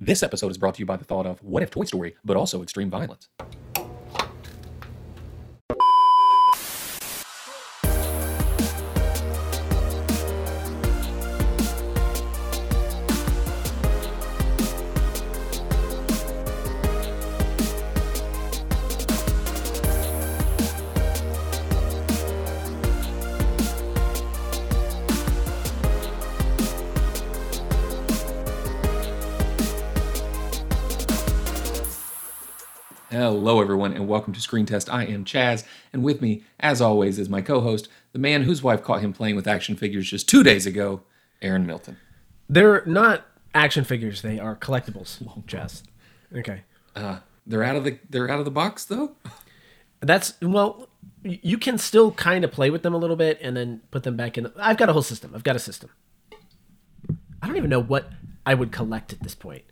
This episode is brought to you by the thought of what if Toy Story, but also extreme violence. And welcome to Screen Test. I am Chaz, and with me, as always, is my co host, the man whose wife caught him playing with action figures just two days ago, Aaron Milton. They're not action figures; they are collectibles. Chaz. Okay. Uh, they're out of the they're out of the box though. That's well, you can still kind of play with them a little bit and then put them back in. I've got a whole system. I've got a system. I don't even know what I would collect at this point.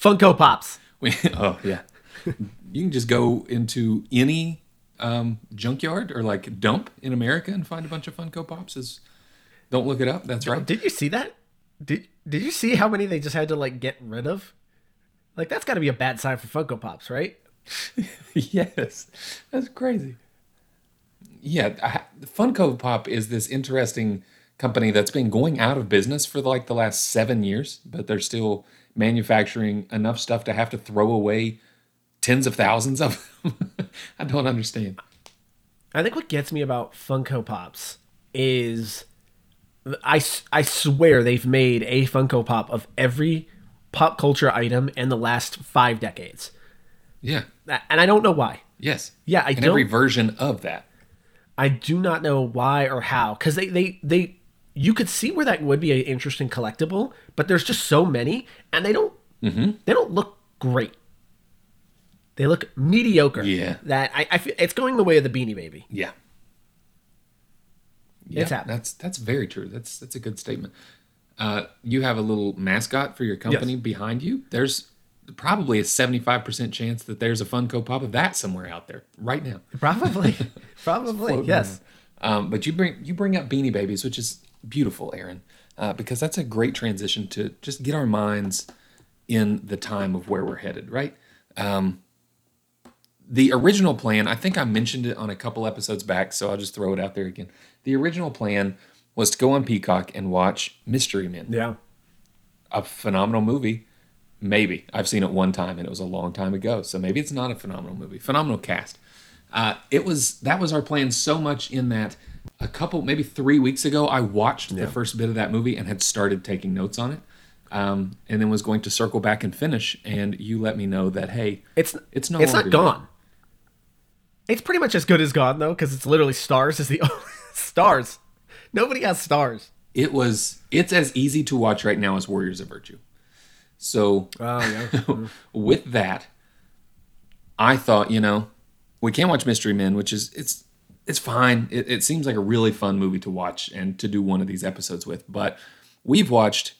Funko Pops. We, oh yeah, you can just go into any um, junkyard or like dump in America and find a bunch of Funko Pops. Is don't look it up. That's right. Did you see that? Did Did you see how many they just had to like get rid of? Like that's got to be a bad sign for Funko Pops, right? yes, that's crazy. Yeah, I, Funko Pop is this interesting company that's been going out of business for like the last seven years, but they're still manufacturing enough stuff to have to throw away tens of thousands of them. I don't understand. I think what gets me about Funko Pops is I, I swear they've made a Funko Pop of every pop culture item in the last five decades. Yeah. And I don't know why. Yes. Yeah, I and every don't- Every version of that. I do not know why or how. Because they, they, they, you could see where that would be an interesting collectible, but there's just so many and they don't, Mm-hmm. they don't look great. They look mediocre. Yeah. That I, I feel, it's going the way of the Beanie Baby. Yeah. Yeah, It's happening. that's that's very true. That's that's a good statement. Uh, you have a little mascot for your company behind you. There's probably a 75% chance that there's a Funko Pop of that somewhere out there right now. Probably, probably, yes. Um, but you bring you bring up Beanie Babies, which is beautiful, Aaron, uh, because that's a great transition to just get our minds in the time of where we're headed. Right. Um, the original plan, I think I mentioned it on a couple episodes back, so I'll just throw it out there again. The original plan was to go on Peacock and watch Mystery Men Yeah. a phenomenal movie. Maybe I've seen it one time and it was a long time ago, so maybe it's not a phenomenal movie. Phenomenal cast. Uh, it was that was our plan so much in that a couple maybe three weeks ago I watched the first bit of that movie and had started taking notes on it, um, and then was going to circle back and finish. And you let me know that hey, It's It's no it's not gone. It's pretty much as good as gone though, because it's literally stars is the only stars. Nobody has stars. it was it's as easy to watch right now as Warriors of Virtue. So Oh yeah. with that, I thought, you know, we can't watch Mystery Men, which is it's it's fine. It, it seems like a really fun movie to watch and to do one of these episodes with. But we've watched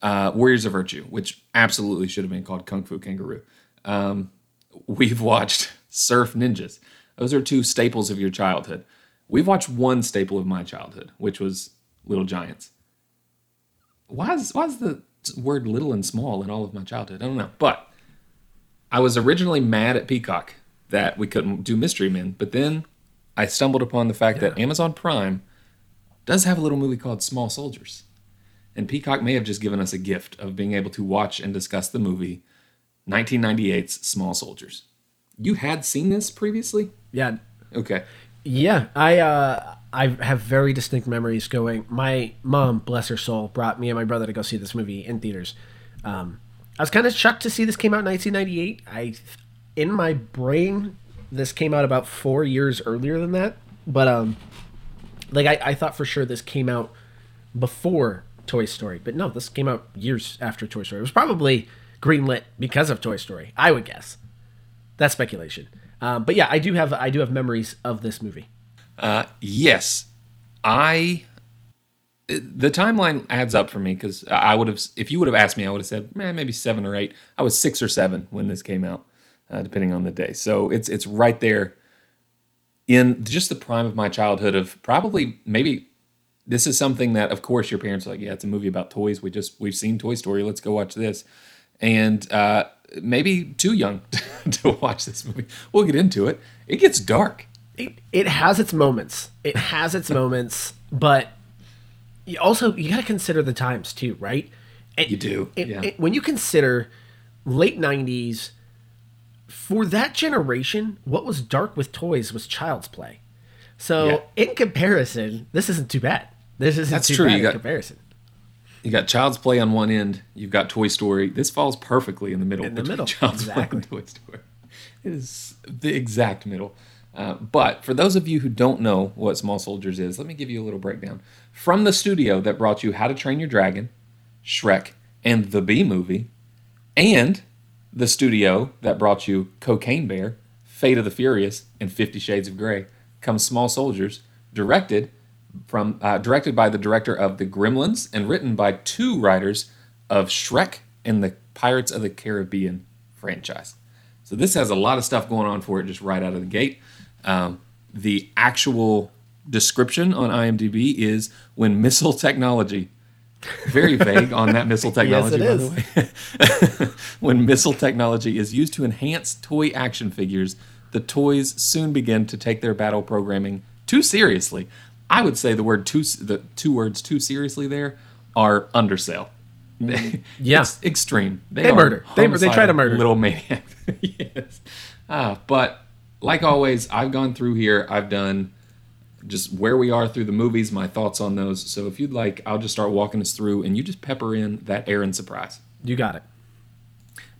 uh, Warriors of Virtue, which absolutely should have been called Kung Fu Kangaroo. Um, we've watched Surf Ninjas. Those are two staples of your childhood. We've watched one staple of my childhood, which was Little Giants. Why is why is the word little and small in all of my childhood? I don't know. But I was originally mad at Peacock that we couldn't do Mystery Men, but then I stumbled upon the fact that Amazon Prime does have a little movie called Small Soldiers. And Peacock may have just given us a gift of being able to watch and discuss the movie 1998's Small Soldiers. You had seen this previously? yeah. Okay. Yeah. I uh I have very distinct memories going my mom, bless her soul, brought me and my brother to go see this movie in theaters. Um I was kind of shocked to see this came out in 1998. I in my brain this came out about 4 years earlier than that, but um like I, I thought for sure this came out before Toy Story, but no, this came out years after Toy Story. It was probably greenlit because of Toy Story, I would guess. That's speculation. Um, but yeah, I do have I do have memories of this movie. Uh, yes, I. The timeline adds up for me because I would have, if you would have asked me, I would have said, man, maybe seven or eight. I was six or seven when this came out, uh, depending on the day. So it's it's right there in just the prime of my childhood. Of probably maybe this is something that, of course, your parents are like, yeah, it's a movie about toys. We just we've seen Toy Story. Let's go watch this. and uh, maybe too young to watch this movie. We'll get into it. It gets dark. It, it has its moments. It has its moments, but you also you got to consider the times too, right? And You do, it- yeah. it- when you consider late '90s, for that generation, what was dark with toys was child's play. So Yeah. in comparison, this isn't too bad. This isn't That's too true, bad you in got- comparison. You got Child's Play on one end. You've got Toy Story. This falls perfectly in the middle. In the middle, Child's exactly. Play and Toy Story. It is the exact middle. Uh, but for those of you who don't know what Small Soldiers is, let me give you a little breakdown. From the studio that brought you How to Train Your Dragon, Shrek, and The Bee Movie, and the studio that brought you Cocaine Bear, Fate of the Furious, and Fifty Shades of Grey, comes Small Soldiers, directed from uh, directed by the director of The Gremlins and written by two writers of Shrek and the Pirates of the Caribbean franchise. So this has a lot of stuff going on for it just right out of the gate. Um, the actual description on IMDb is when missile technology very vague on that missile technology, Yes, it by the way. when missile technology is used to enhance toy action figures, the toys soon begin to take their battle programming too seriously. I would say the word too, the two words too seriously there are undersell. Yeah. it's extreme. They are murder. They- they try to murder. Little maniac. yes. Ah, but like always, I've gone through here. I've done just where we are through the movies, my thoughts on those. So if you'd like, I'll just start walking us through, and you just pepper in that Aaron surprise. You got it.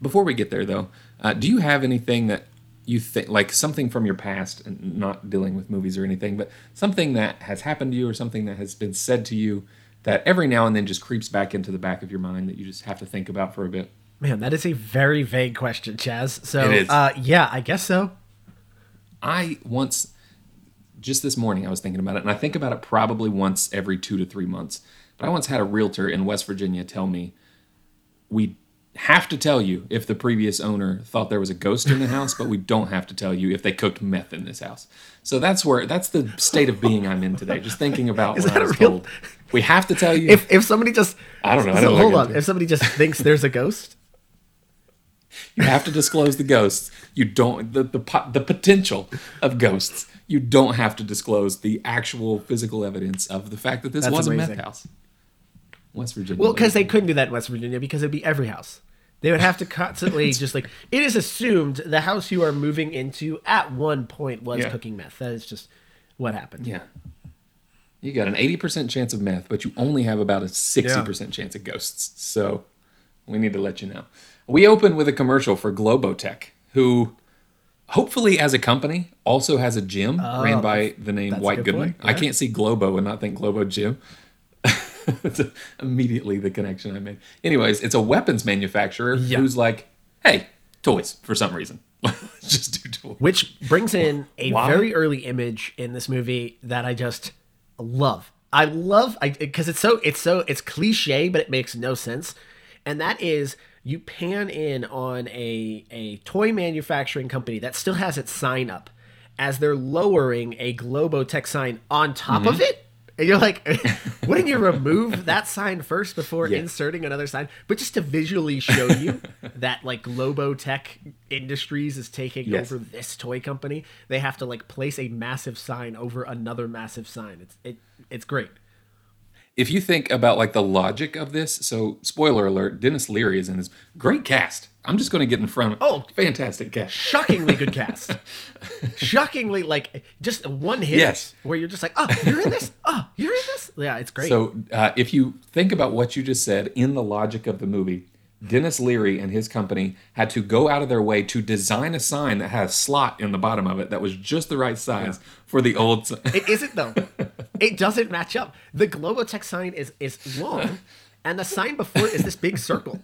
Before we get there, though, uh, do you have anything that you think, like something from your past, and not dealing with movies or anything, but something that has happened to you or something that has been said to you that every now and then just creeps back into the back of your mind that you just have to think about for a bit? Man, that is a very vague question, Chaz. So. Uh, yeah, I guess so. I once, just this morning, I was thinking about it, and I think about it probably once every two to three months. But I once had a realtor in West Virginia tell me, we have to tell you if the previous owner thought there was a ghost in the house, but we don't have to tell you if they cooked meth in this house. So that's where that's the state of being I'm in today. Just thinking about Is when that I was real- told we have to tell you. If if somebody just I don't know, I don't hold on. If somebody just thinks there's a ghost, You have to disclose the ghosts. You don't the the the potential of ghosts. You don't have to disclose the actual physical evidence of the fact that this That's was a meth house. West Virginia. well, because they couldn't do that in West Virginia because it'd be every house. They would have to constantly just like it is assumed the house you are moving into at one point was Yeah. cooking meth. That is just what happened. yeah. You got an 80% chance of meth, but you only have about a 60% chance of ghosts. So we need to let you know. We open with a commercial for Globotech, who hopefully as a company also has a gym oh, ran by the name Oh, White good Goodman. point, I can't see Globo and not think Globo Gym. It's immediately the connection I made. Anyways, it's a weapons manufacturer Yeah. who's like, hey, toys for some reason. Just do toys. Which brings in a very early image in this movie that I just love. I love I because it's so it's so it's cliche, but it makes no sense. And that is you pan in on a a toy manufacturing company that still has its sign up as they're lowering a Globotech sign on top Mm-hmm. of it. And you're like, wouldn't you remove that sign first before Yeah. inserting another sign? But just to visually show you that like Globotech Industries is taking Yes. over this toy company, they have to like place a massive sign over another massive sign. It's it it's great. If you think about like the logic of this, so spoiler alert, Denis Leary is in this great cast. I'm just going to get in front of Oh. fantastic cast. Shockingly good cast. Shockingly like just one hit Yes. where you're just like, oh, you're in this. Oh, you're in this. Yeah, it's great. So uh, if you think about what you just said in the logic of the movie, Denis Leary and his company had to go out of their way to design a sign that had a slot in the bottom of it that was just the right size for the old. It isn't though. it doesn't match up. The Globotech sign is is long, and the sign before it is this big circle.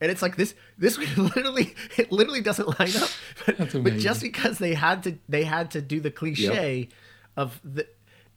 And it's like this. This literally, it literally doesn't line up. But, but just because they had to, they had to do the cliche of the.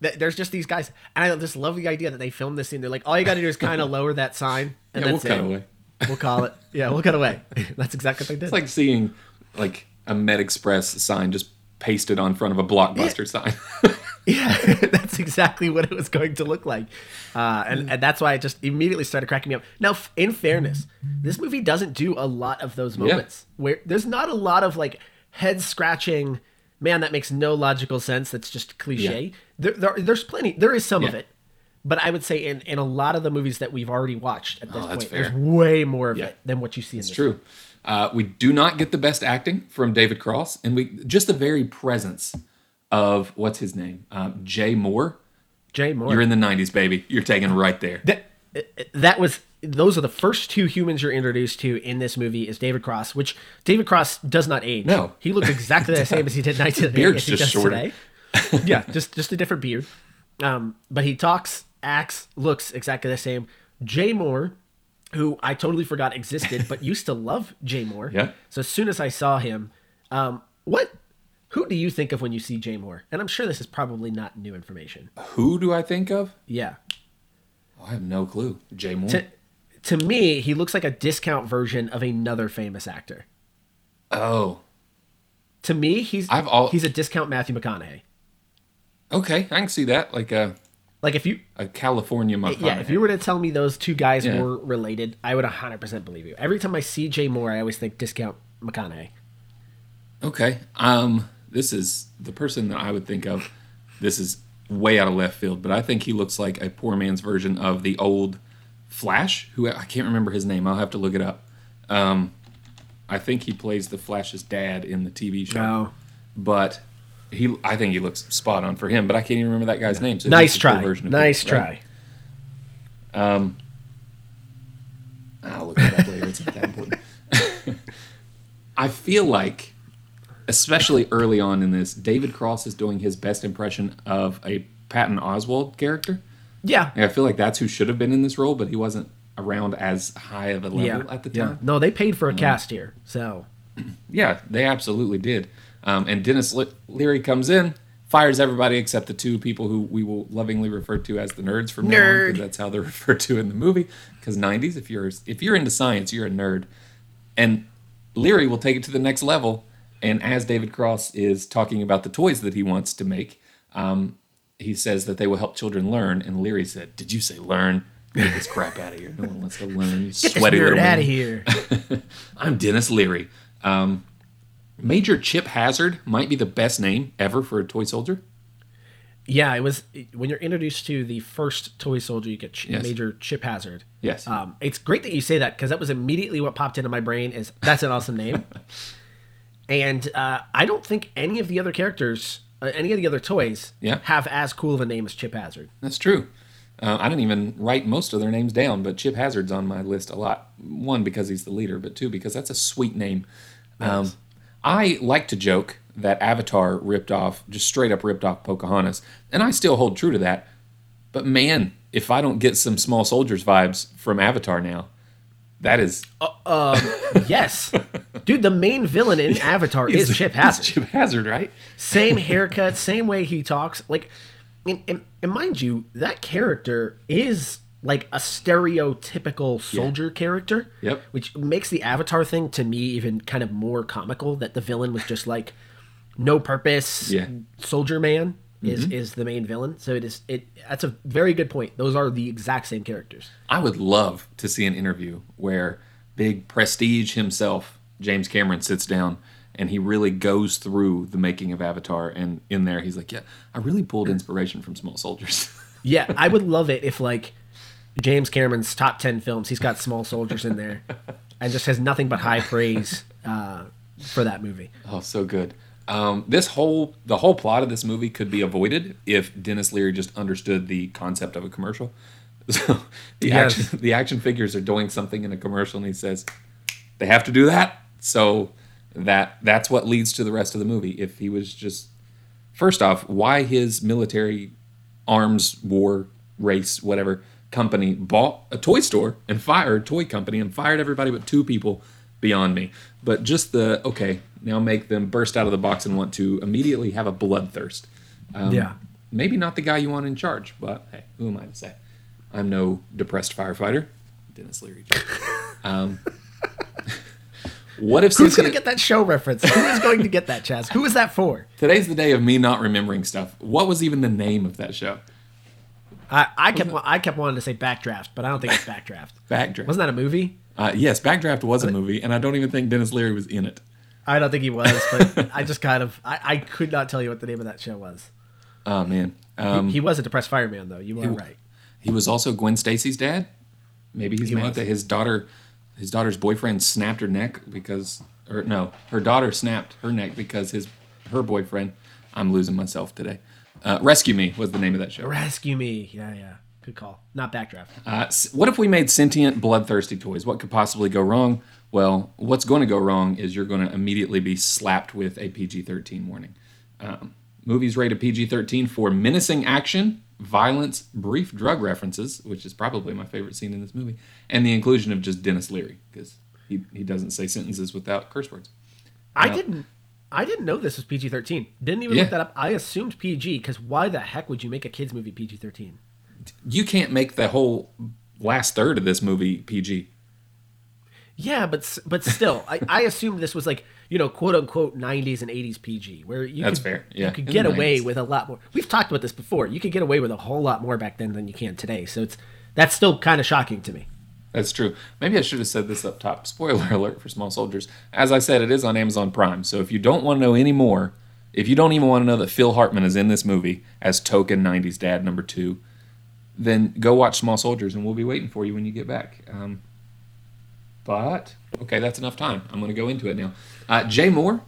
That there's just these guys, and I just love the idea that they filmed this scene. They're like, all you got to do is kind of lower that sign, and Yeah, we'll that's cut it. away. We'll call it. Yeah, we'll cut away. That's exactly what they did. It's like seeing like a Med Express sign just pasted on front of a blockbuster sign. Yeah, that's exactly what it was going to look like, uh, and and that's why it just immediately started cracking me up. Now, in fairness, this movie doesn't do a lot of those moments where there's not a lot of like head scratching. Man, that makes no logical sense. That's just cliche. Yeah. There, there, there's plenty. There is some of it, but I would say in in a lot of the movies that we've already watched at this Oh, point, there's way more of Yeah. it than what you see It's true. Uh, we do not get the best acting from David Cross, and we just the very presence of what's his name, um, Jay Mohr. Jay Mohr. You're in the '90s, baby. You're taking right there. that that was those are the first two humans you're introduced to in this movie is David Cross, which David Cross does not age. No. he looks exactly the same as he did in 1988 beard's just shorter. today. yeah, just just a different beard. Um, but he talks, acts, looks exactly the same. Jay Mohr, who I totally forgot existed, but used to love Jay Mohr. Yeah. So as soon as I saw him, um, what? Who do you think of when you see Jay Mohr? And I'm sure this is probably not new information. Who do I think of? Yeah. Oh, I have no clue. Jay Mohr. to, to me, he looks like a discount version of another famous actor. oh, To me, he's I've al- he's a discount Matthew McConaughey. okay. I can see that. Like a Like if you a California McConaughey. yeah, if you were to tell me those two guys Yeah. were related, I would 100% believe you. Every time I see Jay Mohr, I always think discount McConaughey. Okay. Um, this is the person that I would think of. This is way out of left field, but I think he looks like a poor man's version of the old Flash, who I can't remember his name. I'll have to look it up. Um, I think he plays the Flash's dad in the TV show, No. but he, I think he looks spot on for him. But I can't even remember that guy's name. So Nice cool try. of Nice try. right? I'll look it up later. It's not that important. I feel like, especially early on in this, David Cross is doing his best impression of a Patton Oswalt character. Yeah. And I feel like that's who should have been in this role, but he wasn't around as high of a level Yeah. at the time. yeah. time. No, they paid for a cast here. So, Yeah, they absolutely did. Um, and Denis Le- Leary comes in, fires everybody except the two people who we will lovingly refer to as the nerds from now on, because that's how they're referred to in the movie. Because '90s, if you're if you're into science, you're a nerd. And Leary will take it to the next level. And as David Cross is talking about the toys that he wants to make, um, he says that they will help children learn. And Leary said, "Did you say learn? Get this crap out of here. No one wants to learn. You get this nerd out of here. I'm Denis Leary. Um, Major Chip Hazard might be the best name ever for a toy soldier. yeah, it was when you're introduced to the first toy soldier, you get Ch- Yes. Major Chip Hazard. Yes. Um, it's great that you say that because that was immediately what popped into my brain. Is that's an awesome name? and uh, I don't think any of the other characters, uh, any of the other toys, Yeah. have as cool of a name as Chip Hazard. That's true. Uh, I didn't even write most of their names down, but Chip Hazard's on my list a lot. One, because he's the leader, but two, because that's a sweet name. Um, I like to joke that Avatar ripped off, just straight up ripped off Pocahontas, and I still hold true to that. But man, if I don't get some small soldiers vibes from Avatar now, that is uh yes, dude, the main villain in Avatar is Chip Hazard. Chip Hazard, right? Same haircut, same way he talks. Like, and, and, and mind you, that character is like a stereotypical soldier character. Yep. Which makes the Avatar thing to me even kind of more comical. That the villain was just like no purpose. Yeah. Mm-hmm. Soldier man is is the main villain. So it is it. That's a very good point. Those are the exact same characters. I would love to see an interview where big prestige himself, James Cameron, sits down and he really goes through the making of Avatar. And in there, he's like, "Yeah, I really pulled inspiration from Small Soldiers." Yeah, I would love it if like James Cameron's top ten films, he's got small soldiers in there, and just has nothing but high praise uh, for that movie. oh, so good. Um, this whole the whole plot of this movie could be avoided if Denis Leary just understood the concept of a commercial. So the Yes. action the action figures are doing something in a commercial, and he says they have to do that. So that that's what leads to the rest of the movie. If he was just first off, why his military arms war race whatever company bought a toy store and fired toy company and fired everybody but two people beyond me. But just the okay, now make them burst out of the box and want to immediately have a bloodthirst. Um, Yeah. Maybe not the guy you want in charge, but hey, who am I to say? I'm no depressed firefighter. Denis Leary. um, What if Who's going to get that show reference? Who is going to get that, Chaz? Who is that for? today's the day of me not remembering stuff. What was even the name of that show? I, I kept I kept wanting to say Backdraft, but I don't think it's Backdraft. Backdraft. Wasn't that a movie? Uh, yes, Backdraft was a movie, and I don't even think Denis Leary was in it. I don't think he was, but I just kind of I, I could not tell you what the name of that show was. Oh man, um, he was a depressed fireman, though. You are right. he was also Gwen Stacy's dad. Maybe he's mad was. that his daughter, his daughter's boyfriend snapped her neck because, or no, her daughter snapped her neck because his her boyfriend. I'm losing myself today. Uh, Rescue Me was the name of that show. Rescue me. Yeah, yeah. Good call. Not Backdraft. Uh, what if we made sentient, bloodthirsty toys? What could possibly go wrong? Well, what's going to go wrong is you're going to immediately be slapped with a PG 13 warning. Um, movies rated PG 13 for menacing action, violence, brief drug references, which is probably my favorite scene in this movie, and the inclusion of just Denis Leary, because he, he doesn't say sentences without curse words. I Yeah. didn't. I didn't know this was PG thirteen. Didn't even Yeah. look that up. I assumed PG because why the heck would you make a kids movie PG thirteen? You can't make the whole last third of this movie PG. Yeah, but but still, I, I assumed this was like you know quote unquote nineties and eighties PG, where you That's could, fair, yeah, you could in get away 90s. with a lot more. We've talked about this before. You could get away with a whole lot more back then than you can today. So it's that's still kind of shocking to me. That's true. Maybe I should have said this up top. Spoiler alert for Small Soldiers. As I said, it is on Amazon Prime. So if you don't want to know any more, if you don't even want to know that Phil Hartman is in this movie as token 90s dad number two, then go watch Small Soldiers and we'll be waiting for you when you get back. Um, but, okay, that's enough time. I'm going to go into it now. Uh, Jay Mohr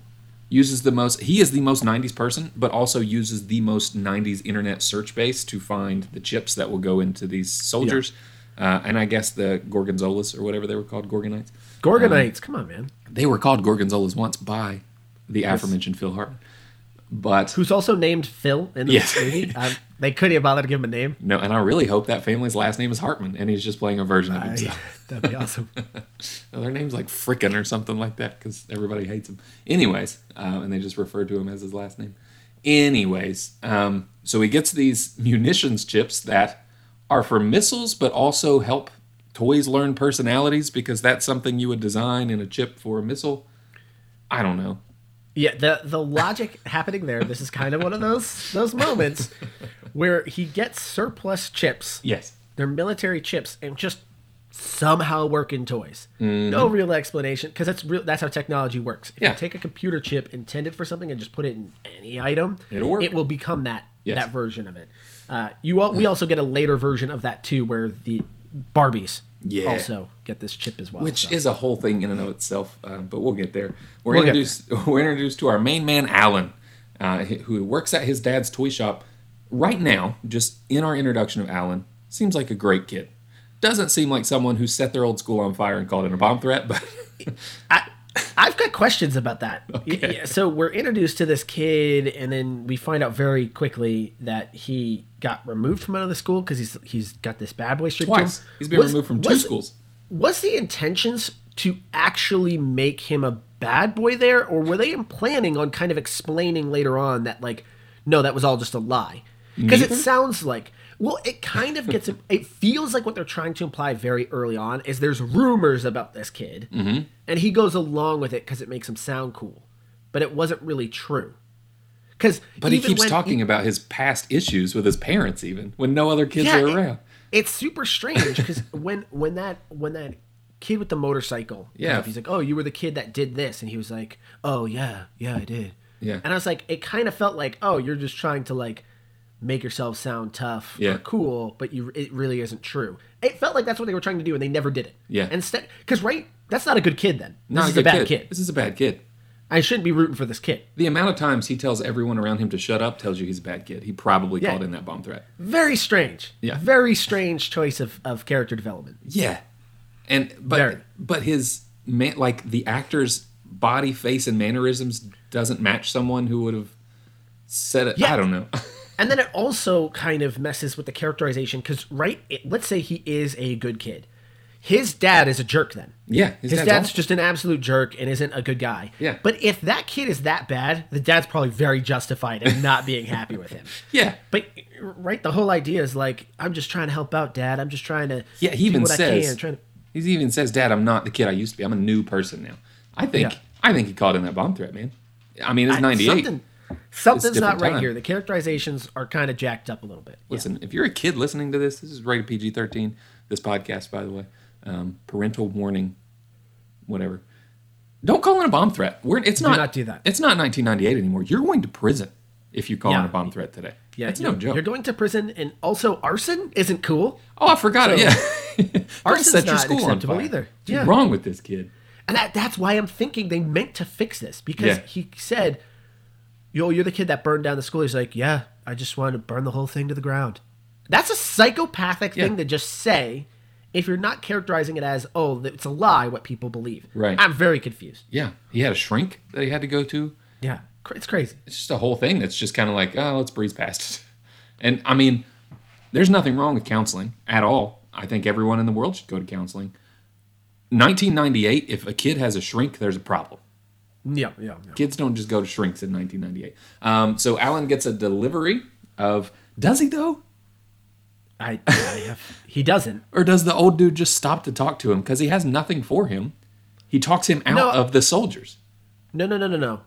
uses the most, he is the most 90s person, but also uses the most 90s internet search base to find the chips that will go into these soldiers. Uh, and I guess the Gorgonzolas or whatever they were called, Gorgonites. Gorgonites, come on, man. They were called Gorgonzolas once by the aforementioned Phil Hartman. But Who's also named Phil in the Yes. movie? Um, they couldn't even bother to give him a name. no, and I really hope that family's last name is Hartman and he's just playing a version of himself. that'd be awesome. No, their name's like Frickin' or something like that because everybody hates him. Anyways, uh, and they just refer to him as his last name. Anyways, um, so he gets these munitions chips that are for missiles, but also help toys learn personalities because that's something you would design in a chip for a missile. I don't know. Yeah, the the logic happening there. This is kind of one of those those moments where he gets surplus chips. Yes. They're military chips and just somehow work in toys. Mm-hmm. No real explanation because that's real. That's how technology works. If Yeah. you take a computer chip intended for something and just put it in any item, It'll work. It will become that Yes. that version of it. Uh, you all, we also get a later version of that too, where the Barbies Yeah. also get this chip as well. which so. is a whole thing in and of itself. Uh, but we'll get there. We're We'll introduced. We're introduced to our main man, Alan, uh, who works at his dad's toy shop. Right now, just in our introduction of Alan, seems like a great kid. Doesn't seem like someone who set their old school on fire and called it a bomb threat, but I, I've got questions about that. Y- yeah, so we're introduced to this kid, and then we find out very quickly that he got removed from out of the school because he's he's got this bad boy streak. twice he's been Was- removed from two was- schools. Was the intentions to actually make him a bad boy there, or were they planning on kind of explaining later on that like, no, that was all just a lie? Because it sounds like. Well, it kind of gets. It feels like what they're trying to imply very early on is there's rumors about this kid, Mm-hmm. and he goes along with it because it makes him sound cool, but it wasn't really true. Because But he keeps talking about his past issues with his parents, even when no other kids are it- around. it's super strange because when when that when that kid with the motorcycle, Yeah. he's like, "Oh, you were the kid that did this," and he was like, "Oh yeah, yeah, I did." Yeah. and I was like, it kind of felt like, "Oh, you're just trying to like make yourself sound tough Yeah. or cool," but you it really isn't true. It felt like that's what they were trying to do, and they never did it. Yeah. instead, because right, that's not a good kid. Then this Not is a, good bad kid. This is a bad kid. I shouldn't be rooting for this kid. The amount of times he tells everyone around him to shut up tells you he's a bad kid. He probably Yeah. called in that bomb threat. Very strange. Yeah. very strange choice of of character development. Yeah, and but Very. but his man, like the actor's body, face, and mannerisms doesn't match someone who would have said it. Yeah. I don't know. And then it also kind of messes with the characterization because, right, it, let's say he is a good kid. His dad is a jerk then. yeah, His, dad's dad's just an absolute jerk and isn't a good guy. Yeah. But if that kid is that bad, the dad's probably very justified in not being happy with him. yeah. But right, the whole idea is like, I'm just trying to help out, Dad. I'm just trying to Yeah, he do even what says. Trying to, he even says, "Dad, I'm not the kid I used to be. I'm a new person now." I think Yeah. I think he called in that bomb threat, man. I mean, it's I- 98. Something, something's not right time. here. The characterizations are kind of jacked up a little bit. Yeah. Listen, if you're a kid listening to this, this is rated PG 13. This podcast, by the way, um, parental warning, whatever. Don't call in a bomb threat. We're, it's not, not do that. It's not 1998 anymore. You're going to prison if you call in a bomb threat today. Yeah, it's no joke. You're going to prison, and also arson isn't cool. oh, I forgot it. Yeah, Arson's set your not school on acceptable fire. either. What's Yeah. wrong with this kid? And that, that's why I'm thinking they meant to fix this because Yeah. he said, Yo, oh, you're the kid that burned down the school. He's like, Yeah, I just wanted to burn the whole thing to the ground. That's a psychopathic Yeah. thing to just say if you're not characterizing it as, Oh, it's a lie what people believe. Right. I'm very confused. Yeah, he had a shrink that he had to go to. Yeah. It's crazy. it's just a whole thing that's just kind of like, oh, let's breeze past it. And I mean, there's nothing wrong with counseling at all. I think everyone in the world should go to counseling. 1998, if a kid has a shrink, there's a problem. Yeah, yeah, yeah. Kids don't just go to shrinks in 1998. Um, so Alan gets a delivery of, does he though? I, I have, he doesn't. Or does the old dude just stop to talk to him because he has nothing for him? He talks him out No. of the soldiers. No, no, no, no, no.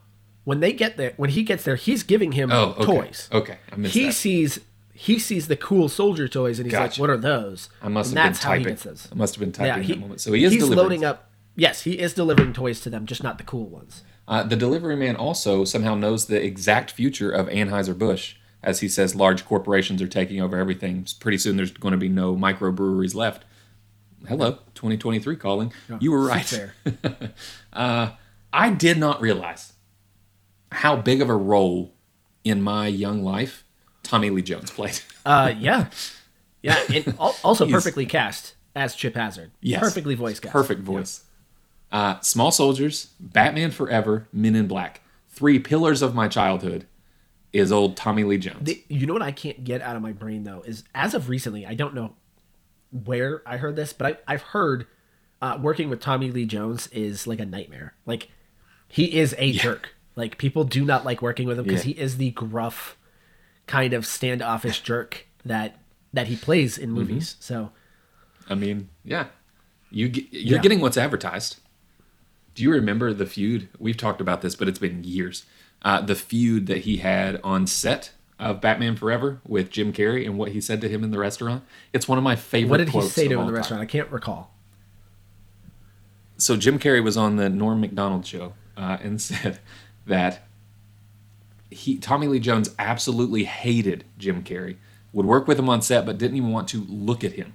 When they get there, when he gets there, he's giving him Oh, okay. toys. Okay, I missed he that. sees he sees the cool soldier toys, and he's Gotcha. like, "What are those?" I must and have been typing. I must have been typing Yeah, he, that moment. So he is he's delivering loading up. Yes, he is delivering toys to them, just not the cool ones. Uh, the delivery man also somehow knows the exact future of Anheuser-Busch. As he says, large corporations are taking over everything. Pretty soon there's going to be no microbreweries left. Hello, 2023 calling. you were right. Fair. I did not realize how big of a role in my young life Tommy Lee Jones played. Uh, yeah, yeah, and also perfectly cast as Chip Hazard. Yes. perfectly voice cast. Perfect voice. Uh, Small Soldiers, Batman Forever, Men in Black. Three pillars of my childhood is old Tommy Lee Jones. The- you know what I can't get out of my brain though is as of recently, I don't know where I heard this, but I, I've heard uh, working with Tommy Lee Jones is like a nightmare. Like he is a jerk. Like people do not like working with him because Yeah. he is the gruff, kind of standoffish jerk that that he plays in movies. So I mean, yeah, you you're Yeah. getting what's advertised. Do you remember the feud? We've talked about this, but it's been years. Uh, the feud that he had on set of Batman Forever with Jim Carrey and what he said to him in the restaurant. It's one of my favorite. what did he say to him in the time. restaurant? I can't recall. so Jim Carrey was on the Norm Macdonald show uh, and said that he Tommy Lee Jones absolutely hated Jim Carrey, would work with him on set, but didn't even want to look at him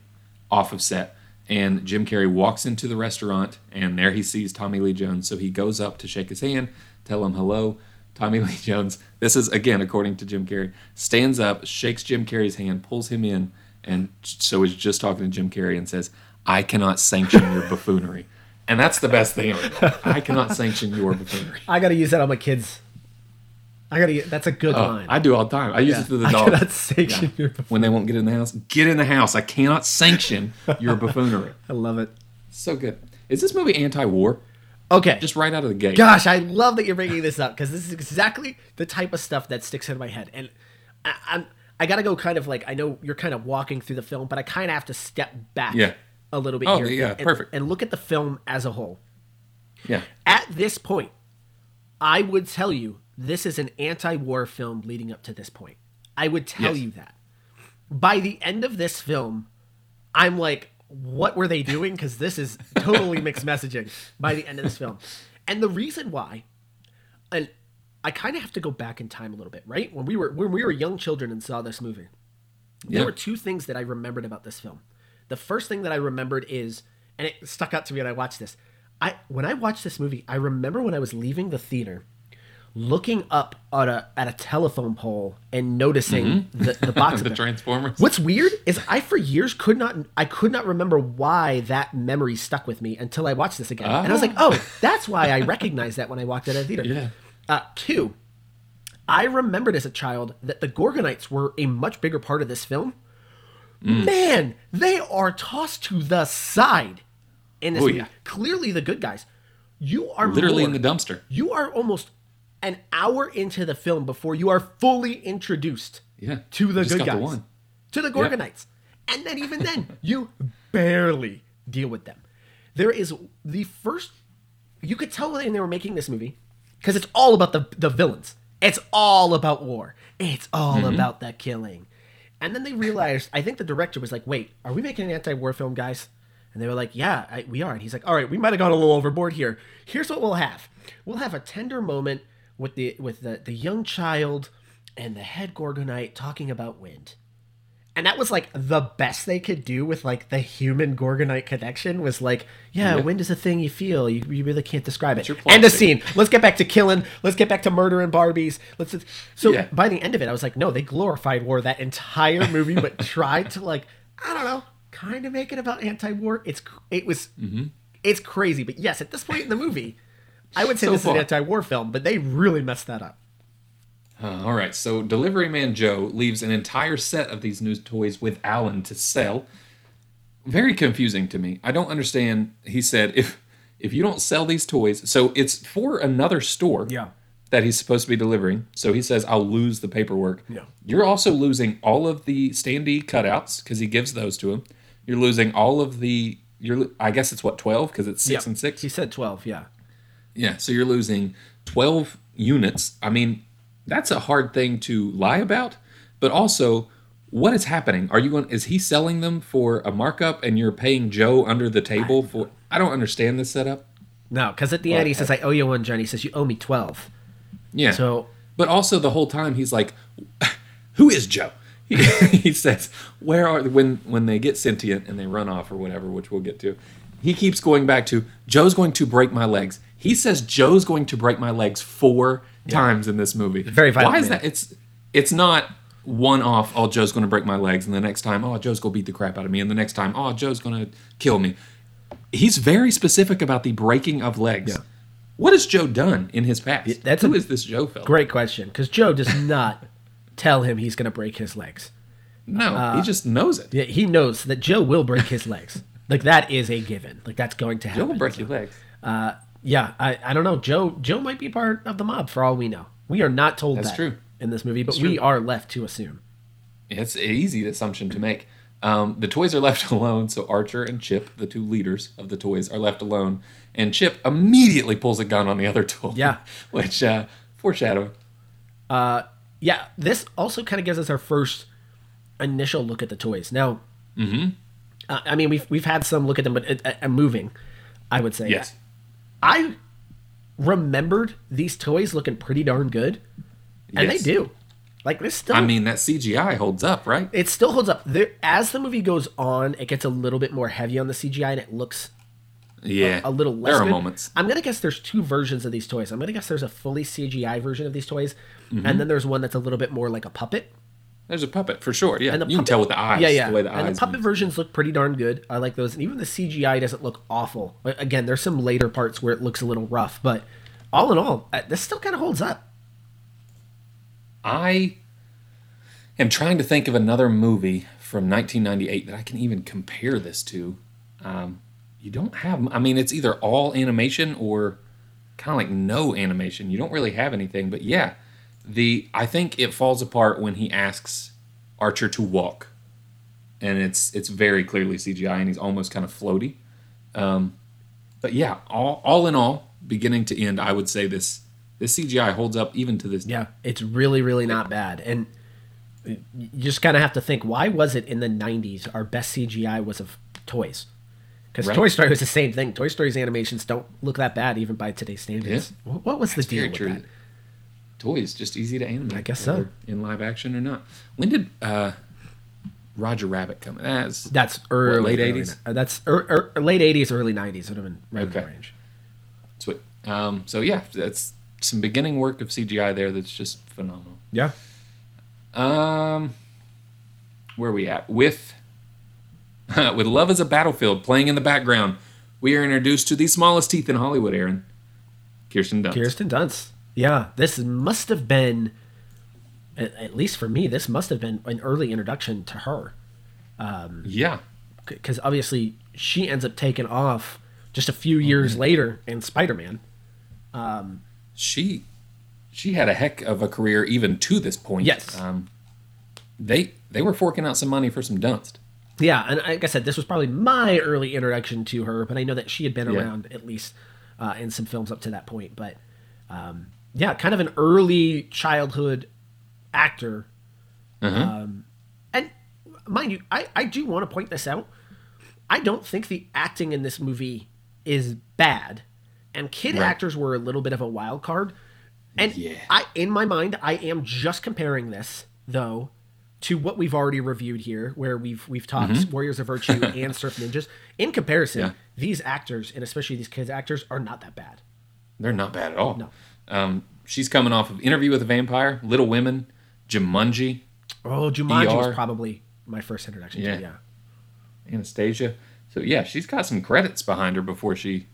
off of set. And Jim Carrey walks into the restaurant, and there he sees Tommy Lee Jones. So he goes up to shake his hand, tell him hello. Tommy Lee Jones, this is again according to Jim Carrey, stands up, shakes Jim Carrey's hand, pulls him in, and so is just talking to Jim Carrey and says, I cannot sanction your buffoonery. And that's the best thing ever. I cannot sanction your buffoonery. I got to use that on my kids. I got to. Get. That's a good Oh, line. I do all the time. I use it to the dog. I cannot sanction your. buff- When they won't get in the house, get in the house. I cannot sanction your buffoonery. I love it. So good. Is this movie anti-war? Okay. Just right out of the gate. Gosh, I love that you're bringing this up because this is exactly the type of stuff that sticks in my head. And I, I'm I gotta go kind of like I know you're kind of walking through the film, but I kind of have to step back Yeah. a little bit Oh, here. yeah, and- perfect. And look at the film as a whole. Yeah. At this point, I would tell you this is an anti-war film leading up to this point. I would tell Yes. you that. By the end of this film, I'm like, what were they doing? Because this is totally mixed messaging by the end of this film. And the reason why, and I kind of have to go back in time a little bit, right? When we were when we were young children and saw this movie, there Yeah. were two things that I remembered about this film. The first thing that I remembered is, and it stuck out to me when I watched this. I when I watched this movie, I remember when I was leaving the theater, looking up at a at a telephone pole and noticing the, the box. Mm-hmm. The. Transformers. What's weird is I for years could not I could not remember why that memory stuck with me until I watched this again. And I was like, oh, that's why I recognized that when I walked out of the theater. Yeah. Uh, two, I remembered as a child that the Gorgonites were a much bigger part of this film. Mm. Man, they are tossed to the side in this Oh, movie. yeah. Clearly the good guys. You are Literally more- in the dumpster. You are almost an hour into the film before you are fully introduced Yeah. to the good guys, the to the Gorgonites, and then even then, you barely deal with them. There is the first you could tell when they were making this movie because it's all about the the villains. It's all about war. It's all Mm-hmm. about that killing. And then they realized, I think the director was like, "Wait, are we making an anti-war film, guys?" And they were like, "Yeah, I, we are." And he's like, "All right, we might have gone a little overboard here. Here's what we'll have. We'll have a tender moment with the with the the young child and the head Gorgonite talking about wind." And that was like the best they could do with like the human Gorgonite connection was like, yeah, Yeah. wind is a thing you feel. You, you really can't describe it. End of scene. Let's get back to killing. Let's get back to murdering Barbies. Let's. So Yeah. by the end of it, I was like, no, they glorified war that entire movie, but tried to like, I don't know, kind of make it about anti-war. It's it was, Mm-hmm. it's crazy. But yes, at this point in the movie, I would say So this is an anti-war film, but they really messed that up. Uh, all right, so Delivery Man Joe leaves an entire set of these new toys with Alan to sell. Very confusing to me. I don't understand. He said if if you don't sell these toys, so it's for another store Yeah. that he's supposed to be delivering. So he says I'll lose the paperwork. Yeah. You're also losing all of the standee cutouts because he gives those to him. You're losing all of the. You're I guess it's what twelve because it's six Yeah. and six. He said twelve. Yeah. Yeah, so you're losing 12 units. I mean, that's a hard thing to lie about, but also what is happening? Are you going is he selling them for a markup and you're paying Joe under the table for I don't understand this setup. No, because at the end he says, "I owe you one, Johnny." He says, "You owe me 12. Yeah. So but also the whole time he's like who is Joe? He, he says, "Where are when when they get sentient and they run off or whatever, which we'll get to." He keeps going back to Joe's going to break my legs. He says Joe's going to break my legs four times in this movie. Very violent Why is that? It's it's not one off. Oh, Joe's going to break my legs, and the next time, oh, Joe's going to beat the crap out of me, and the next time, oh, Joe's going to kill me. He's very specific about the breaking of legs. Yeah. What has Joe done in his past? that's Who a is this Joe fella? great question, because Joe does not tell him he's going to break his legs. No, Uh, he just knows it. Yeah, he knows that Joe will break his legs. Like that is a given. Like that's going to happen. Joe will break your legs. Uh, yeah, I, I don't know. Joe Joe might be part of the mob for all we know. We are not told That's that true. in this movie, but That's we true. are left to assume. It's an easy assumption to make. Um, the toys are left alone, so Archer and Chip, the two leaders of the toys, are left alone. And Chip immediately pulls a gun on the other toy. Yeah. which uh, foreshadowing. Yeah, this also kind of gives us our first initial look at the toys. Now, Mm-hmm. Uh, I mean, we've we've had some look at them, but uh, uh, moving, I would say. Yes. I remembered these toys looking pretty darn good, and Yes. they do. Like this still. I mean, that CGI holds up, right? it still holds up. There, as the movie goes on, it gets a little bit more heavy on the CGI, and it looks Yeah. a little less. There are good. moments. I'm gonna guess there's two versions of these toys. I'm gonna guess there's a fully CGI version of these toys, Mm-hmm. and then there's one that's a little bit more like a puppet. There's a puppet for sure. Yeah, And the you can tell with the eyes. Yeah, yeah. The way the and eyes the puppet versions look pretty darn good. I like those, and even the CGI doesn't look awful. Again, there's some later parts where it looks a little rough, but all in all, uh, this still kind of holds up. I am trying to think of another movie from 1998 that I can even compare this to. Um, you don't have, I mean, it's either all animation or kind of like no animation. You don't really have anything, but yeah, the I think it falls apart when he asks Archer to walk, and it's it's very clearly CGI, and he's almost kind of floaty. Um, but yeah, all all in all, beginning to end, I would say this this CGI holds up even to this Yeah, it's really, really not bad. And you just kind of have to think, why was it in the 90s our best CGI was of toys? Because Right. Toy Story was the same thing. Toy Story's animations don't look that bad even by today's standards. Wh- What was the deal with true. that? Toys just easy to animate. I guess so. in live action or not. When did uh, Roger Rabbit come? That's That's early late 80s? uh, That's er, er, late 80s, early 90s would have been right in the Okay. range. sweet. Um, so yeah, that's some beginning work of CGI there. That's just phenomenal. Yeah. Um, where are we at with with Love as a Battlefield playing in the background? We are introduced to the smallest teeth in Hollywood. Aaron, Kirsten Dunst. Kirsten Dunst. Yeah, this must have been, at, least for me, this must have been an early introduction to her. Um, Yeah, Because obviously she ends up taking off just a few years Mm-hmm. later in Spider Man. Um, she she had a heck of a career even to this point. Yes. Um, they they were forking out some money for some Dunst. Yeah, and like I said, this was probably my early introduction to her, but I know that she had been Yeah. around at least uh, in some films up to that point. But um, yeah, kind of an early childhood actor. Um, and mind you, I, I do want to point this out. I don't think the acting in this movie is bad, and kid Right. actors were a little bit of a wild card. And Yeah. I, in my mind, I am just comparing this though to what we've already reviewed here, where we've we've talked Warriors of Virtue and Surf Ninjas. In comparison, Yeah. these actors and especially these kids actors are not that bad. They're not bad at all. No. Um, she's coming off of Interview with a Vampire, Little Women, Jumanji, Oh, Jumanji was ER. probably my first introduction Yeah. to yeah. Anastasia. So yeah, she's got some credits behind her before she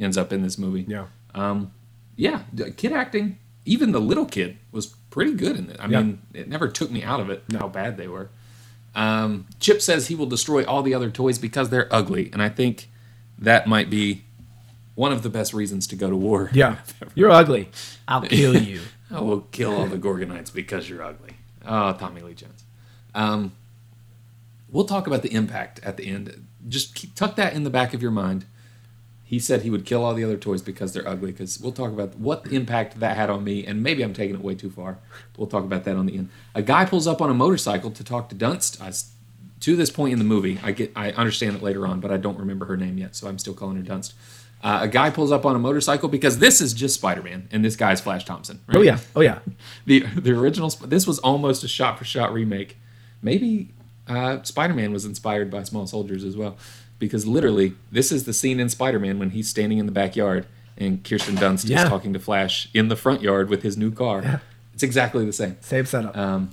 ends up in this movie. Yeah. Um, Yeah, kid acting, even the little kid was pretty good in it. I Yeah. mean, it never took me out of it how bad they were. Um, Chip says he will destroy all the other toys because they're ugly, and I think that might be one of the best reasons to go to war. Yeah. You're ugly. I'll kill you. I will kill all the Gorgonites because you're ugly. Oh, Tommy Lee Jones. Um, we'll talk about the impact at the end. Just keep, tuck that in the back of your mind. He said he would kill all the other toys because they're ugly. Because we'll talk about what impact that had on me, and maybe I'm taking it way too far. We'll talk about that on the end. A guy pulls up on a motorcycle to talk to Dunst. I to this point in the movie, I get I understand it later on, but I don't remember her name yet, so I'm still calling her Dunst. Uh, a guy pulls up on a motorcycle because this is just Spider-Man, and this guy's Flash Thompson. right? Oh yeah. Oh yeah. the the original this was almost a shot for shot remake maybe uh, spider-man was inspired by small soldiers as well because literally this is the scene in spider-man when he's standing in the backyard and kirsten dunst Yeah. is talking to flash in the front yard with his new car Yeah. it's exactly the same Same setup. um,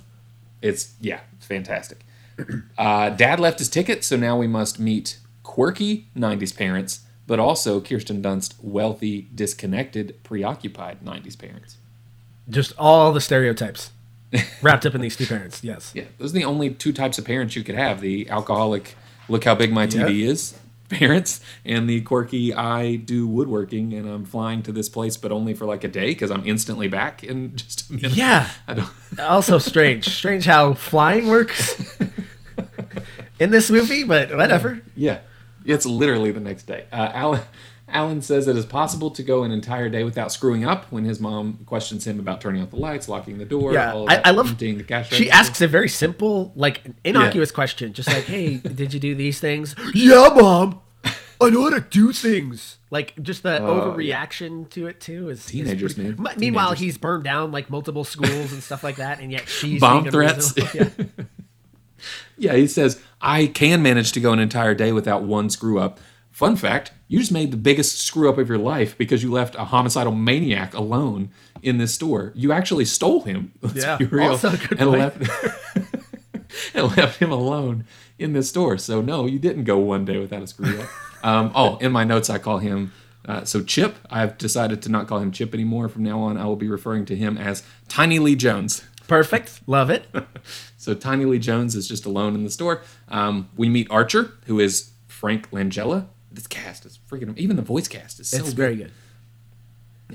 it's yeah it's fantastic uh, dad left his ticket so now we must meet quirky 90s parents but also kirsten dunst wealthy disconnected preoccupied 90s parents Just all the stereotypes wrapped up in these two parents. Yes. Yeah, those are the only two types of parents you could have: the alcoholic, look how big my TV is, parents, and the quirky, I do woodworking and I'm flying to this place, but only for like a day because I'm instantly back in just a minute. Yeah. I don't. Also strange. Strange how flying works in this movie, but whatever. Yeah, it's literally the next day. Uh, Alan. Alan says it is possible to go an entire day without screwing up when his mom questions him about turning off the lights, locking the door, Yeah, all I, I love. emptying the cash She register. asks a very simple, like innocuous question, just like, "Hey, did you do these things?" yeah, mom. I know how to do things. Like just the Oh, overreaction to it too is is Teenagers, pretty- man. Meanwhile, Teenagers. he's burned down like multiple schools and stuff like that, and yet she's Bomb threats. Yeah. Yeah, he says, I can manage to go an entire day without one screw up. Fun fact, you just made the biggest screw up of your life because you left a homicidal maniac alone in this store. You actually stole him. Let's Yeah, be real. also a good and point. left and left him alone in this store. So no, you didn't go one day without a screw up. Um, oh, in my notes I call him uh, so Chip. I've decided to not call him Chip anymore. From now on, I will be referring to him as Tiny Lee Jones. Perfect. Love it. So Tiny Lee Jones is just alone in the store. Um, we meet Archer, who is Frank Langella. This cast is freaking even the voice cast is so It's good. very good.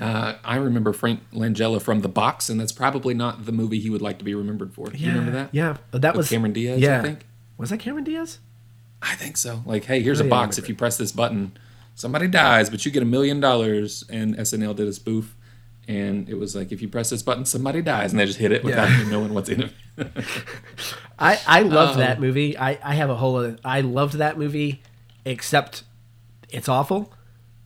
Uh, I remember Frank Langella from The Box, and that's probably not the movie he would like to be remembered for. Do you remember that? Yeah, that With was Cameron Diaz, I Yeah, think? was that Cameron Diaz? I think so. Like, hey, here's Oh, a yeah, box. If you press this button, somebody dies, but you get a million dollars. And SNL did a spoof, and it was like, if you press this button, somebody dies, and they just hit it without Yeah. even knowing what's in it. I I loved Um, that movie. I I have a whole. Other, I loved that movie, except it's awful.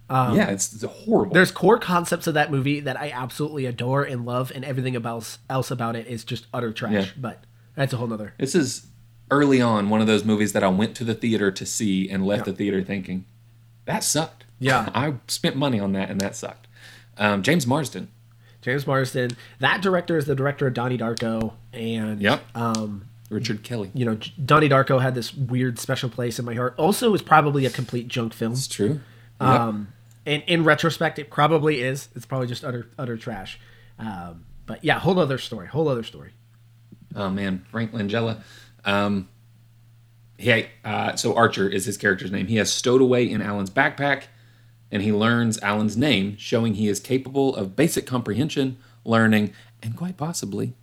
yeah, it's, it's horrible. There's core concepts of that movie that I absolutely adore and love, and everything about else about it is just utter trash. Yeah. But that's a whole nother. This is early on one of those movies that I went to the theater to see and left Yeah. the theater thinking, that sucked. Yeah. I spent money on that and that sucked. Um, James Marsden. James Marsden. That director is the director of Donnie Darko, and Yep. um, Richard Kelly. you know, Donnie Darko had this weird special place in my heart. Also, is probably a complete junk film. It's true. Yep. Um, and in retrospect, it probably is. It's probably just utter utter trash. Um, but yeah, whole other story. Whole other story. oh man, Frank Langella. Um, he, uh, so Archer is his character's name. He has stowed away in Alan's backpack, and he learns Alan's name, showing he is capable of basic comprehension, learning, and quite possibly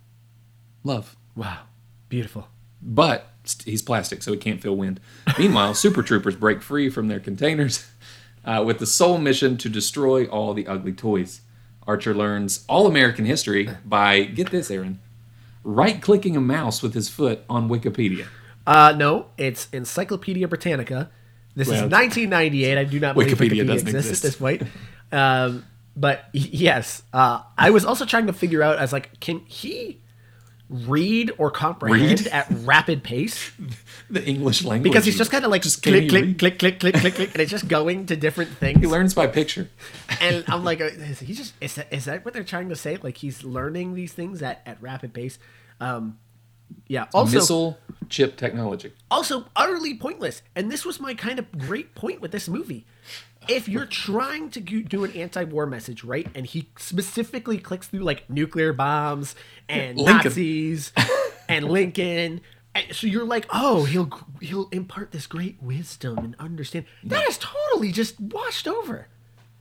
love. Wow, beautiful. but he's plastic, so he can't feel wind. Meanwhile, super troopers break free from their containers. uh, with the sole mission to destroy all the ugly toys. Archer learns all American history by, get this, Aaron, right clicking a mouse with his foot on Wikipedia. Uh, no, it's Encyclopedia Britannica. This Well, is 1998. I do not believe Wikipedia Wikipedia, exists exist. at this point. Um, but yes, uh, I was also trying to figure out as like, can he read or comprehend Read? at rapid pace? The English language. Because he's just kind of like Just can click, click, click, click, click, click, click, and it's just going to different things. He learns by picture. and I'm like, uh, is he just is that, is that what they're trying to say? Like he's learning these things at, at rapid pace. Um, yeah. Also, Missile chip technology. also utterly pointless. And this was my kind of great point with this movie. If you're trying to do an anti-war message, right, and he specifically clicks through like nuclear bombs and Lincoln. Nazis and Lincoln, so you're like, oh, he'll he'll impart this great wisdom and understand. That is totally just washed over.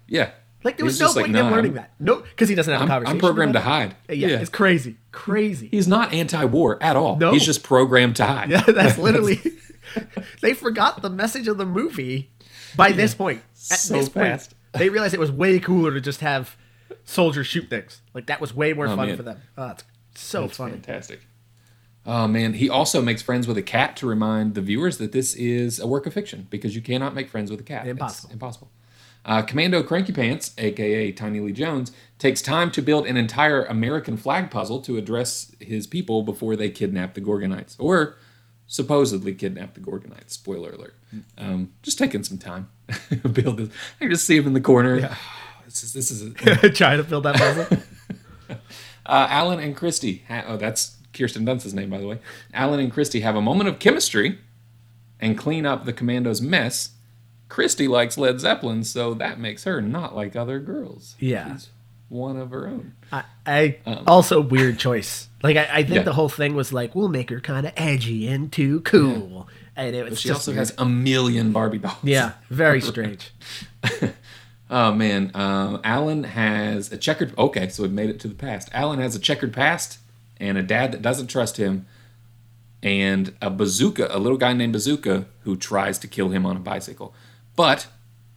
Yeah. Like there was He's no point like, in him learning I'm- that. No, because he doesn't have a I'm, conversation. I'm programmed to hide. it. Yeah, it's crazy, crazy. He's not anti-war at all. No. He's just programmed to hide. Yeah, that's literally. they forgot the message of the movie by this point. At So this point, fast. they realized it was way cooler to just have soldiers shoot things. Like that was way more oh, fun man. for them. Oh, it's so That's funny. fantastic. Oh man, he also makes friends with a cat to remind the viewers that this is a work of fiction because you cannot make friends with a cat. It's Impossible. Uh, Commando Cranky Pants, aka Tiny Lee Jones, takes time to build an entire American flag puzzle to address his people before they kidnap the Gorgonites, or supposedly kidnap the Gorgonites. Spoiler alert. Um, just taking some time. to build this. I can just see him in the corner. This is this is a, Trying to build that puzzle. uh, Alan and Christy. Ha- oh, that's Kirsten Dunst's name, by the way. Alan and Christy have a moment of chemistry and clean up the commando's mess. Christy likes Led Zeppelin, so that makes her not like other girls. Yeah. She's one of her own. I, I also weird choice. Like I, I think Um, Yeah. the whole thing was like we'll make her kind of edgy and too cool, and it was She just also weird. has a million Barbie dolls. yeah, very strange. Oh man, um, Alan has a checkered. Okay, so we've made it to the past. Alan has a checkered past and a dad that doesn't trust him, and a bazooka, a little guy named Bazooka who tries to kill him on a bicycle. But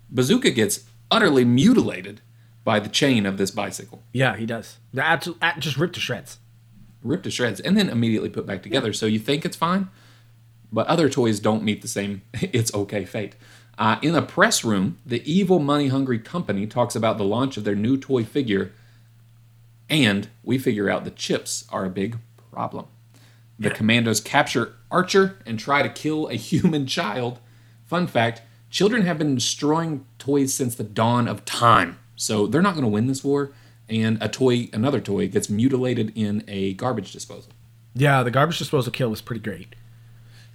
Bazooka gets utterly mutilated by the chain of this bicycle, Yeah, he does. They're just ripped to shreds. ripped to shreds, and then immediately put back together. So you think it's fine, but other toys don't meet the same it's okay fate. Uh, in a press room, the evil money hungry company talks about the launch of their new toy figure, and we figure out the chips are a big problem. The commandos capture Archer and try to kill a human child. Fun fact children have been destroying toys since the dawn of time, so they're not going to win this war. And a toy, another toy, gets mutilated in a garbage disposal. Yeah, the garbage disposal kill was pretty great.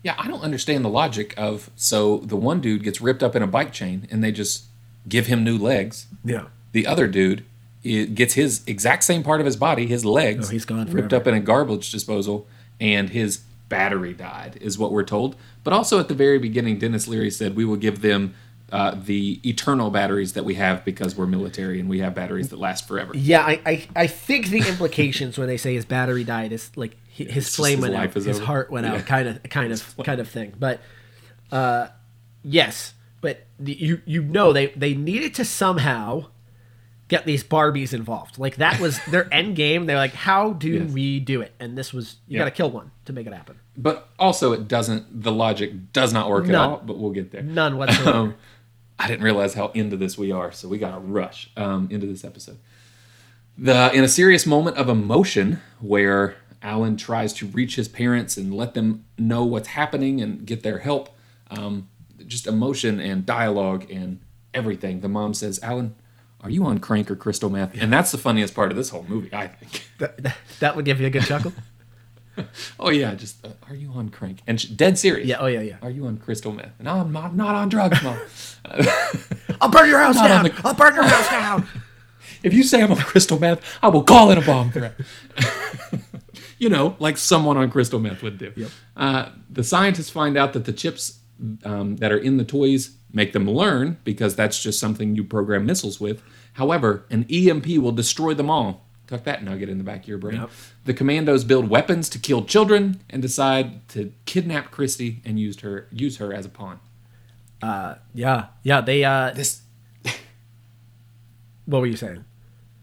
Yeah, I don't understand the logic of so the one dude gets ripped up in a bike chain and they just give him new legs. Yeah. The other dude gets his exact same part of his body, his legs, Oh, he's gone ripped up in a garbage disposal, and his battery died, is what we're told. But also at the very beginning, Denis Leary said we will give them uh, the eternal batteries that we have because we're military and we have batteries that last forever. Yeah, I, I, I think the implications when they say his battery died is like hi- his flame went out, his over. heart went Yeah. out, kind of, kind of, kind of thing. But, uh, yes, but the, you you know they they needed to somehow get these Barbies involved. Like that was their end game. They're like, how do Yes. we do it? And this was you Yeah. got to kill one to make it happen. But also, it doesn't, the logic does not work at all, but we'll get there. None whatsoever. Um, I didn't realize how into this we are, so we got to rush um, into this episode. The in a serious moment of emotion, where Alan tries to reach his parents and let them know what's happening and get their help, um, just emotion and dialogue and everything. The mom says, "Alan, are you on crank or crystal meth?" And that's the funniest part of this whole movie, I think. that, that- would give you a good chuckle. oh yeah, just uh, are you on crank? And she, dead serious. Yeah. Oh yeah. Yeah. Are you on crystal meth? No, I'm not, not on drugs, mom. I'll burn your house Not down. the- I'll burn your house down. if you say I'm on crystal meth, I will call it a bomb threat. you know, like someone on crystal meth would do. Yep. Uh, the scientists find out that the chips um, that are in the toys make them learn because that's just something you program missiles with. However, an EMP will destroy them all. Tuck that nugget in the back of your brain. Yep. The commandos build weapons to kill children and decide to kidnap Christy and use her use her as a pawn. Yeah. Yeah. They uh This What were you saying?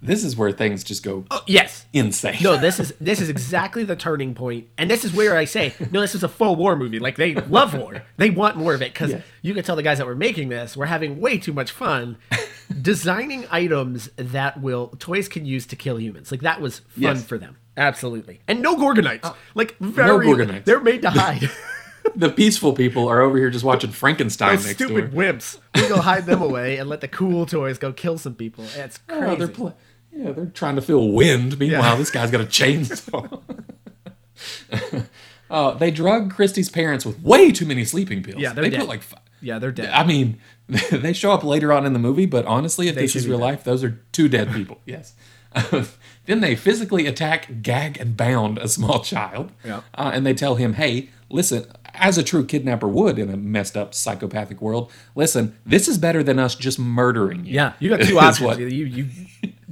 This is where things just go oh, Yes. insane. No, this is this is exactly the turning point, and this is where I say, no, this is a full war movie. Like they love war, they want more of it because Yeah. you can tell the guys that were making this were having way too much fun designing items that will toys can use to kill humans. Like that was fun Yes. for them, absolutely. And no gorgonites, oh. like very, no Gorgonites. they're made to hide. the peaceful people are over here just watching Frankenstein Those next stupid door. wimps. We go hide them away and let the cool toys go kill some people. It's crazy. Oh, they're pl- yeah, they're trying to feel wind. Meanwhile, Yeah. this guy's got a chainsaw. uh, they drug Christy's parents with way too many sleeping pills. Yeah, they're they dead. put like. fi- yeah, they're dead. I mean, they show up later on in the movie, but honestly, if this is real dead. life, those are two dead people. Yes. then they physically attack, gag, and bound a small child. Yeah. Uh, and they tell him, "Hey, listen." As a true kidnapper would in a messed up psychopathic world, listen, this is better than us just murdering you. yeah, you got two options. what- you you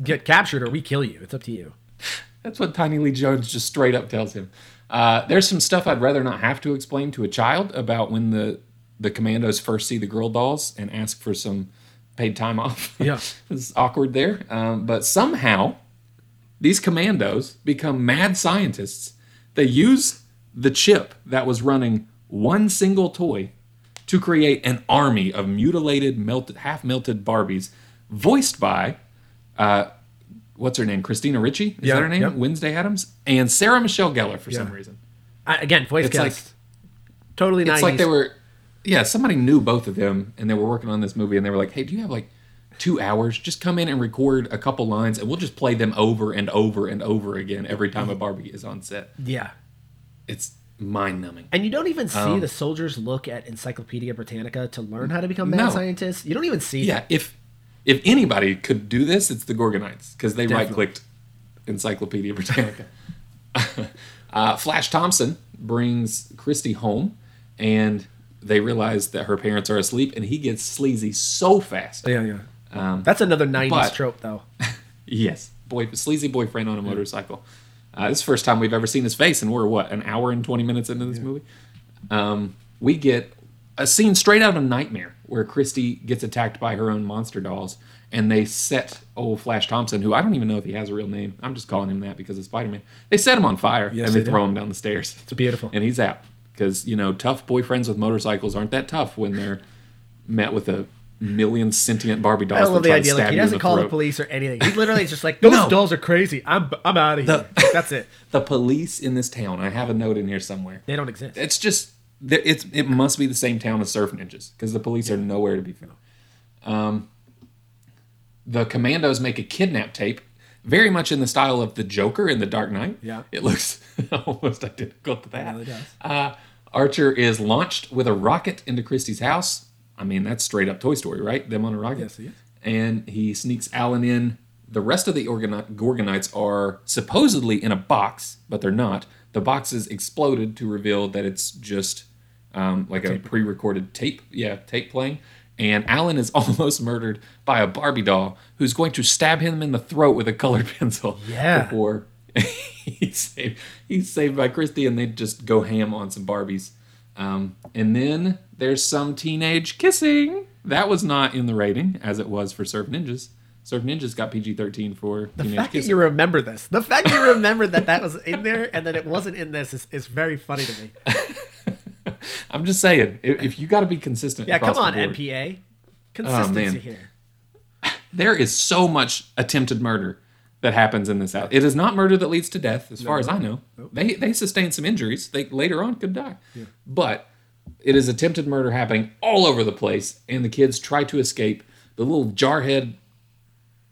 get captured or we kill you. It's up to you. That's what Tiny Lee Jones just straight up tells him. Uh, there's some stuff I'd rather not have to explain to a child about when the the commandos first see the girl dolls and ask for some paid time off. Yeah. it's awkward there. Um, but somehow, these commandos become mad scientists. They use the chip that was running one single toy to create an army of mutilated, melted, half melted Barbies, voiced by uh, what's her name? Christina Ricci? Is Yeah, that her name? yep. Wednesday Addams and Sarah Michelle Gellar for some reason. I, again, voice It's cast. totally It's 90s. like they were, yeah. Somebody knew both of them, and they were working on this movie, and they were like, "Hey, do you have like two hours? Just come in and record a couple lines, and we'll just play them over and over and over again every time a Barbie is on set." yeah. It's mind numbing. And you don't even see Um, the soldiers look at Encyclopedia Britannica to learn how to become mad No. scientists. You don't even see Yeah, if if anybody could do this, it's the Gorgonites because they right clicked Encyclopedia Britannica. uh, Flash Thompson brings Christy home, and they realize that her parents are asleep, and he gets sleazy so fast. Yeah, yeah. Um, That's another 90s but- trope, though. yes, boy, sleazy boyfriend on a motorcycle. Uh, this is the first time we've ever seen his face, and we're what an hour and twenty minutes into this movie. Um, we get a scene straight out of Nightmare where Christy gets attacked by her own monster dolls, and they set old Flash Thompson, who I don't even know if he has a real name. I'm just calling him that because of Spider Man. They set him on fire Yes, and they they do. throw him down the stairs, It's beautiful. and he's out because you know tough boyfriends with motorcycles aren't that tough when they're met with a million sentient Barbie dolls. I love the idea. Like, he doesn't the call the police or anything. He literally is just like, those No. dolls are crazy. I'm, I'm out of here. That's it. The police in this town. I have a note in here somewhere. They don't exist. It's just there- it's it must be the same town as Surf Ninjas because the police are nowhere to be found. Um, the commandos make a kidnap tape, very much in the style of the Joker in the Dark Knight. Yeah. it looks almost identical to that. really does. Uh, Archer is launched with a rocket into Christy's house. I mean, that's straight up Toy Story, right? Them on a rocket. Yes, yes. And he sneaks Alan in. The rest of the Gorgonites are supposedly in a box, but they're not. The box is exploded to reveal that it's just um, like a pre-recorded tape. Yeah, tape playing. And Alan is almost murdered by a Barbie doll who's going to stab him in the throat with a colored pencil. Yeah. Before he's saved, he's saved by Christy, and they just go ham on some Barbies. Um, and then there's some teenage kissing. That was not in the rating as it was for Surf Ninjas. Surf Ninjas got PG-13 for The teenage fact that kissing. you remember this, the fact you remember that that was in there and that it wasn't in this is, is very funny to me. I'm just saying, if, if you got to be consistent, Yeah, come on, board, MPA. Oh, Consistency man. here. there is so much attempted murder that happens in this out. It is not murder that leads to death, as far as I know. They they sustain some injuries. They later on could die, but it is attempted murder happening all over the place, and the kids try to escape. The little jarhead,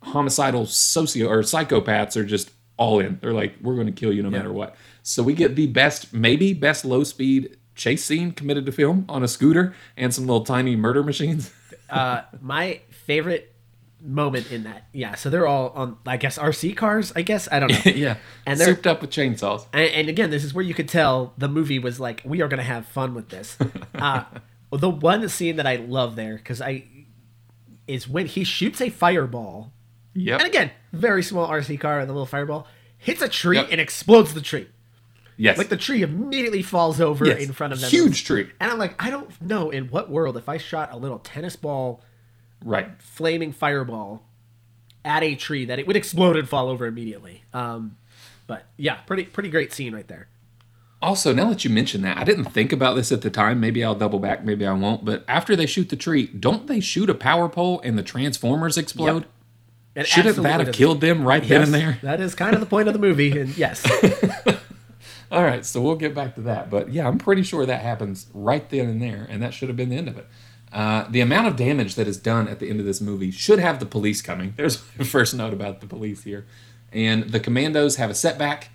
homicidal socio or psychopaths are just all in. They're like, we're going to kill you no matter what. So we get the best, maybe best low speed chase scene committed to film on a scooter and some little tiny murder machines. Uh, my favorite moment in that, yeah. So they're all on, I guess, RC cars. I guess I don't know. yeah, And they're- souped up with chainsaws. and, and again, this is where you could tell the movie was like, we are going to have fun with this. Uh, the one scene that I love there because I is when he shoots a fireball, Yep. and again, very small RC car and the little fireball hits a tree Yep. and explodes the tree. Yes. Like the tree immediately falls over Yes. in front of them. Huge tree. And I'm like, I don't know in what world if I shot a little tennis ball Right. flaming fireball at a tree that it would explode and fall over immediately. Um, but yeah, pretty pretty great scene right there. Also, now that you mention that, I didn't think about this at the time. Maybe I'll double back, maybe I won't. But after they shoot the tree, don't they shoot a power pole and the transformers explode? Yep. It Shouldn't that have killed them right then and there? That is kind of the point of the movie, and yes, All right, so we'll get back to that. But yeah, I'm pretty sure that happens right then and there, and that should have been the end of it. Uh, the amount of damage that is done at the end of this movie should have the police coming. There's my first note about the police here. And the commandos have a setback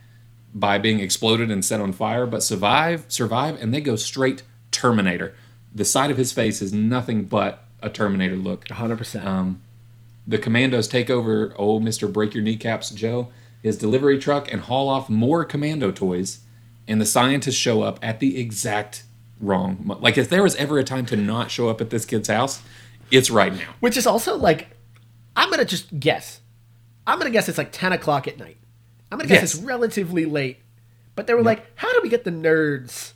by being exploded and set on fire, but survive, survive, and they go straight Terminator. The side of his face is nothing but a Terminator look. 100. percent Um, The commandos take over old Mr. Break Your Kneecaps Joe, his delivery truck, and haul off more commando toys. And the scientists show up at the exact wrong. mo- Like if there was ever a time to not show up at this kid's house, it's right now. Which is also like, I'm gonna just guess. I'm gonna guess it's like 10 o'clock at night. I'm gonna guess Yes. it's relatively late. But they were like, how do we get the nerds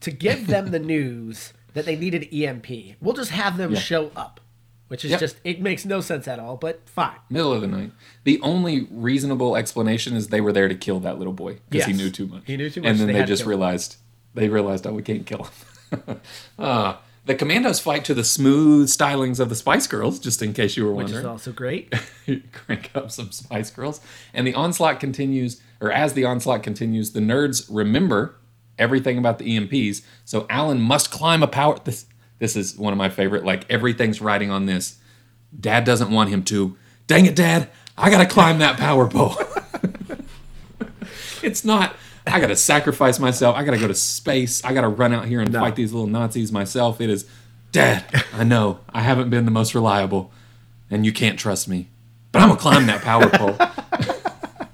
to give them the news that they needed EMP? We'll just have them Yeah. show up. Which is Yep. just, it makes no sense at all, but fine. Middle of the night. The only reasonable explanation is they were there to kill that little boy because he knew too much. He knew too much, and then they they, just realized they realized oh we can't kill him. uh, the commandos fight to the smooth stylings of the Spice Girls, just in case you were wondering. Which is also great. crank up some Spice Girls. And the onslaught continues, or as the onslaught continues, the nerds remember everything about the EMPs. So Alan must climb a power. This this is one of my favorite. Like everything's riding on this. Dad doesn't want him to. Dang it, Dad! I gotta climb that power pole. it's not. I gotta sacrifice myself. I gotta go to space. I gotta run out here and No. fight these little Nazis myself. It is, Dad. I know I haven't been the most reliable, and you can't trust me, but I'm gonna climb that power pole.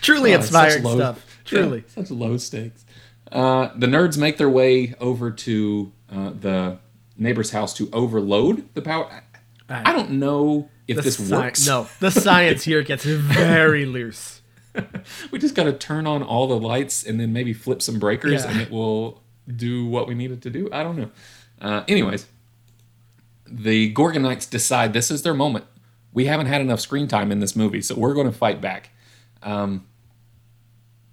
Truly Oh, inspiring low- stuff. Truly. Yeah, such low stakes. Uh, the nerds make their way over to uh, the neighbor's house to overload the power. I, I don't know if this sci- works. No, the science here gets very loose. we just got to turn on all the lights and then maybe flip some breakers, Yeah. and it will do what we need it to do. I don't know. Uh, anyways, the Gorgonites decide this is their moment. We haven't had enough screen time in this movie, so we're going to fight back. Um,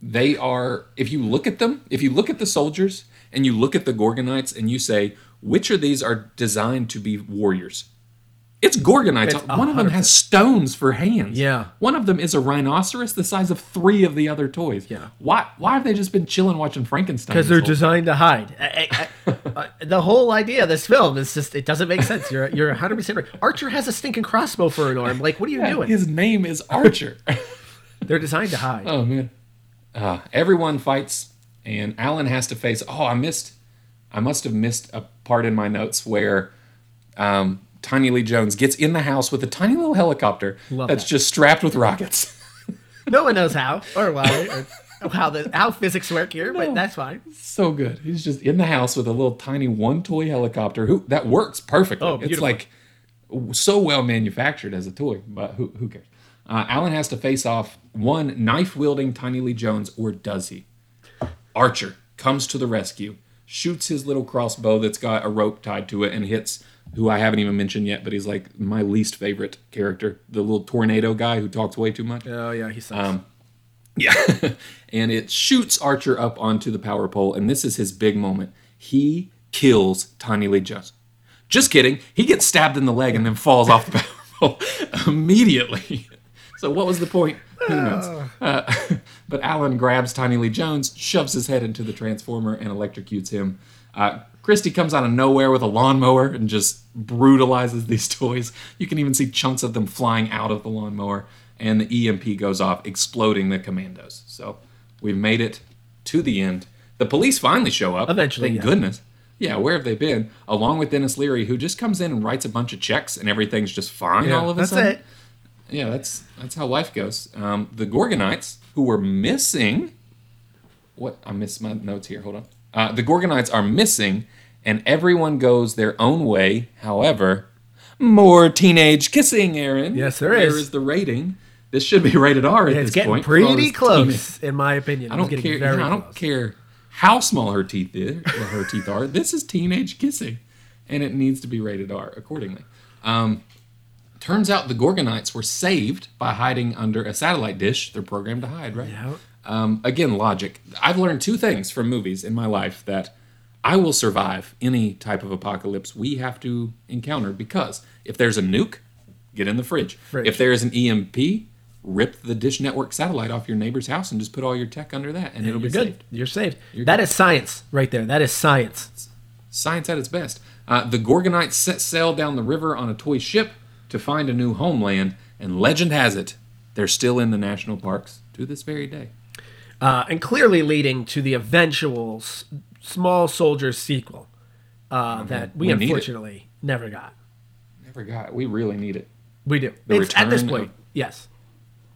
they are, if you look at them, if you look at the soldiers and you look at the Gorgonites and you say, which of these are designed to be warriors? It's Gorgonites. It's One of them has stones for hands. Yeah. One of them is a rhinoceros the size of three of the other toys. Yeah. Why? Why have they just been chilling watching Frankenstein? Because they're designed to hide. I- I- I- uh, the whole idea of this film is just it doesn't make sense. You're you're 100 percent right. Archer has a stinking crossbow for an arm. Like, what are you doing? His name is Archer. They're designed to hide. oh man. Uh, everyone fights, and Alan has to face. Oh, I missed. I must have missed a part in my notes where um, Tiny Lee Jones gets in the house with a tiny little helicopter Love that's that. just strapped with rockets. No one knows how or why or how the how physics work here, but No. that's fine. so good. He's just in the house with a little tiny one toy helicopter who that works perfectly. Oh, it's like so well manufactured as a toy, but who, who cares? Uh, Alan has to face off one knife wielding Tiny Lee Jones, or does he? Archer comes to the rescue, shoots his little crossbow that's got a rope tied to it, and hits who I haven't even mentioned yet, but he's like my least favorite character, the little tornado guy who talks way too much. Oh yeah, he sucks. Um, Yeah. and it shoots Archer up onto the power pole, and this is his big moment. He kills Tiny Lee Jones. Just kidding. He gets stabbed in the leg and then falls off the power pole immediately. So what was the point? Who knows? Uh, but Alan grabs Tiny Lee Jones, shoves his head into the transformer, and electrocutes him. Uh, Christy comes out of nowhere with a lawnmower and just brutalizes these toys. You can even see chunks of them flying out of the lawnmower, and the EMP goes off, exploding the commandos. So we've made it to the end. The police finally show up. Eventually, Thank yeah. goodness. Yeah, where have they been? Along with Denis Leary, who just comes in and writes a bunch of checks, and everything's just fine Yeah, all of a that's sudden it. Yeah, that's that's how life goes. Um, the Gorgonites, who were missing, what I missed my notes here. Hold on. Uh, the Gorgonites are missing, and everyone goes their own way. However, more teenage kissing, Aaron. Yes, there is. is the rating? This should be rated R at it's this getting point. pretty close, in my opinion. I don't getting care. Very I don't close. care how small her teeth is, or her teeth are. This is teenage kissing, and it needs to be rated R accordingly. Um, Turns out the Gorgonites were saved by hiding under a satellite dish. They're programmed to hide, right? Yeah. Um, again, logic. I've learned two things from movies in my life that I will survive any type of apocalypse we have to encounter because if there's a nuke, get in the fridge. Fridge. If there's an EMP, rip the Dish Network satellite off your neighbor's house and just put all your tech under that, and it'll be good. saved. You're saved. That is science right there. That is science. Science at its best. Uh, the Gorgonites set sail down the river on a toy ship to find a new homeland, and legend has it they're still in the national parks to this very day. Uh, and clearly leading to the eventual s- Small Soldiers sequel uh, that we, We unfortunately never got. Never got. We really need it. We do. The it's at this point. of- yes.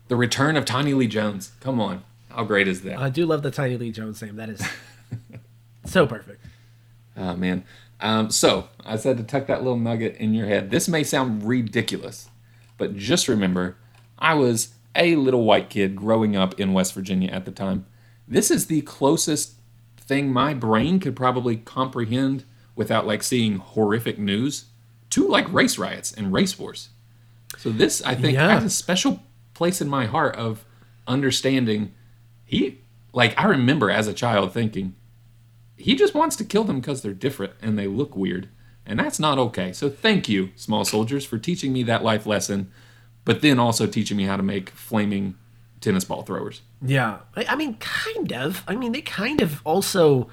The return of Tiny Lee Jones. Come on, how great is that? I do love the Tiny Lee Jones name. That is so perfect. Oh man. Um, so I said to tuck that little nugget in your head. This may sound ridiculous, but just remember, I was a little white kid growing up in West Virginia at the time. This is the closest thing my brain could probably comprehend without like seeing horrific news to like race riots and race wars. So this I think Yeah. has a special place in my heart of understanding he like I remember as a child thinking he just wants to kill them because they're different and they look weird. And that's not okay. So thank you, small soldiers, for teaching me that life lesson, but then also teaching me how to make flaming tennis ball throwers. Yeah. I, mean, kind of. I mean, they kind of also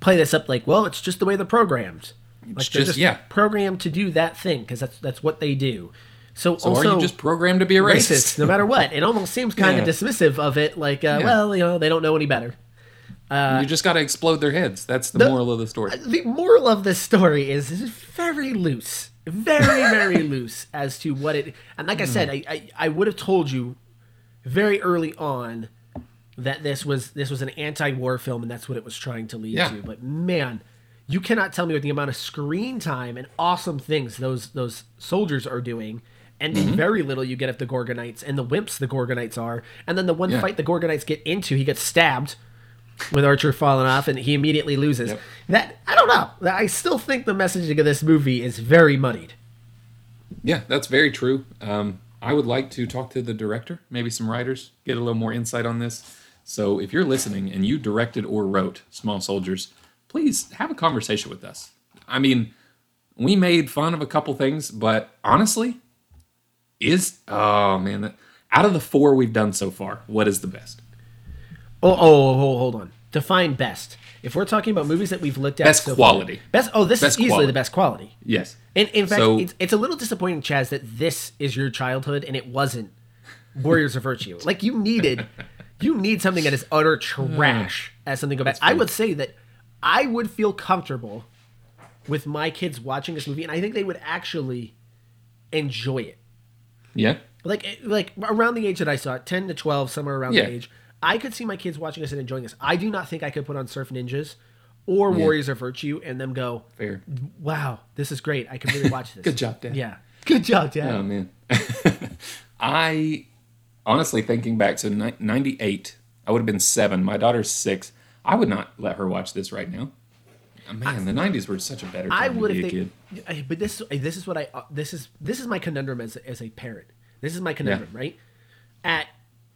play this up like, well, it's just the way they're programmed. Like they're just- just yeah. programmed to do that thing because that's that's what they do. So, So also are you just programmed to be a racist? racist, no matter what. It almost seems kind Yeah. of dismissive of it, like, uh, Yeah. well, you know, they don't know any better. You just got to explode their heads. That's the, moral of the story. The moral of this story is, is very loose, very very loose as to what it. And like I said, Hmm. I, I I would have told you very early on that this was this was an anti-war film and that's what it was trying to lead Yeah. to. But man, you cannot tell me with the amount of screen time and awesome things those those soldiers are doing. And Mm-hmm. very little you get of the Gorgonites and the wimps the Gorgonites are, and then the one Yeah. fight the Gorgonites get into, he gets stabbed with Archer falling off, and he immediately loses. Yep. That I don't know. I still think the messaging of this movie is very muddied. Yeah, that's very true. Um, I would like to talk to the director, maybe some writers, get a little more insight on this. So if you're listening and you directed or wrote Small Soldiers, please have a conversation with us. I mean, we made fun of a couple things, but honestly, is oh man, out of the four we've done so far, what is the best? Oh, oh, oh, hold on. Define best. If we're talking about movies that we've looked at, Best so quality. far- best. Oh, this Best is easily quality. the best quality. Yes. In, in fact, So- it's, it's a little disappointing, Chaz, that this is your childhood and it wasn't Warriors of Virtue. Like you needed, you need something that is utter trash as something go back. I would say that I would feel comfortable with my kids watching this movie, and I think they would actually enjoy it. Yeah. Like eh, like around the age that I saw it, ten to twelve, somewhere around Yeah. the age, I could see my kids watching this and enjoying this. I do not think I could put on Surf Ninjas or Warriors of Virtue and them go, Fair. "Wow, this is great! I can really watch this." Good job, Dad. Yeah, good job, Dad. Oh man, I honestly thinking back to '98, I would have been seven. My daughter's six. I would not let her watch this right now. Oh, man, the '90s were such a better time I to would be if a kid. But this this is what I uh, this is this is my conundrum as as a parent. This is my conundrum, right? At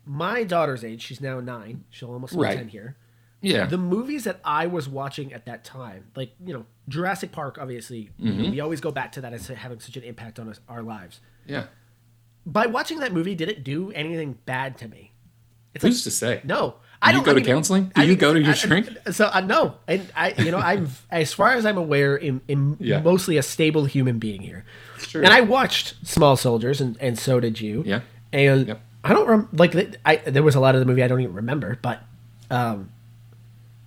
my daughter's age, she's now nine. She'll almost be Right. ten here. Yeah, the movies that I was watching at that time, like you know Jurassic Park, obviously Mm-hmm. we always go back to that as having such an impact on us, our lives. yeah. By watching that movie, did it do anything bad to me? It's Who's to say? no. Do I you don't go I to counseling? Do I you go to your I- shrink? So uh, no, and I, you know, I'm as far as I'm aware, in, in Yeah. mostly a stable human being here. true. And I watched Small Soldiers, and, and so did you. Yeah. And Yep. I don't rem- like. I there was a lot of the movie I don't even remember, but um,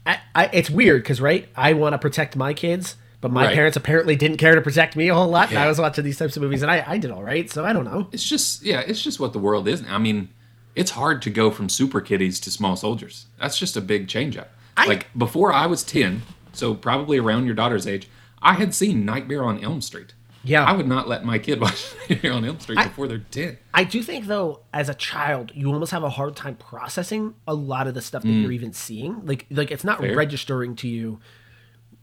I, I it's weird because right, I want to protect my kids. But my Right. parents apparently didn't care to protect me a whole lot, and I was watching these types of movies, and I, I did all right. So I don't know. It's just yeah, it's just what the world is. I mean, it's hard to go from super kiddies to small soldiers. That's just a big change up. I- like before I was ten, so probably around your daughter's age, I had seen Nightmare on Elm Street. Yeah. I would not let my kid watch Nightmare on Elm Street I- before they're ten. I do think though, as a child, you almost have a hard time processing a lot of the stuff that you're even seeing. Like like it's not Fair. registering to you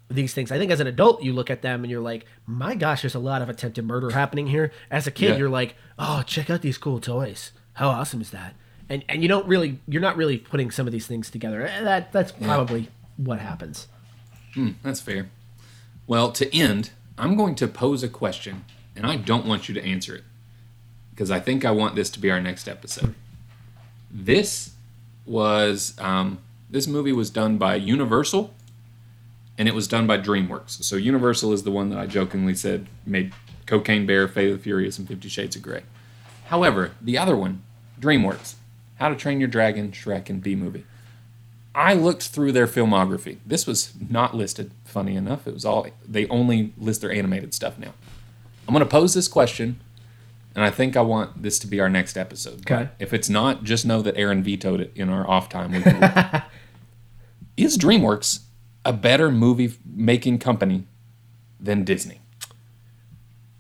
these things. I think as an adult, you look at them and you're like, my gosh, there's a lot of attempted murder happening here. As a kid, Yeah. you're like, oh, check out these cool toys. How awesome is that? And and you don't really, you're not really putting some of these things together. Eh, That that's probably what happens. That's fair. Well, to end, I'm going to pose a question, and I don't want you to answer it because I think I want this to be our next episode. This was um, this movie was done by Universal, and it was done by DreamWorks. So Universal is the one that I jokingly said made Cocaine Bear, Fate of the Furious, and Fifty Shades of Grey. However, the other one, DreamWorks, How to Train Your Dragon, Shrek, and Bee Movie. I looked through their filmography. This was not listed, funny enough. It was all they only list their animated stuff now. I'm going to pose this question, and I think I want this to be our next episode. Okay. If it's not, just know that Aaron vetoed it in our off time. Is DreamWorks a better movie making company than Disney?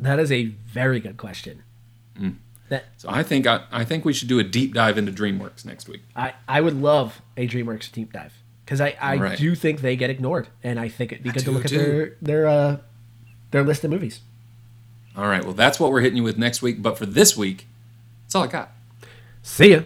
That is a very good question. Mm. That So I think I, I think we should do a deep dive into DreamWorks next week. I, I would love a DreamWorks deep dive because I, I Right. do think they get ignored, and I think it'd be good to do look at too. their their uh, their list of movies. All right, well that's what we're hitting you with next week. But for this week, that's all I got. See ya.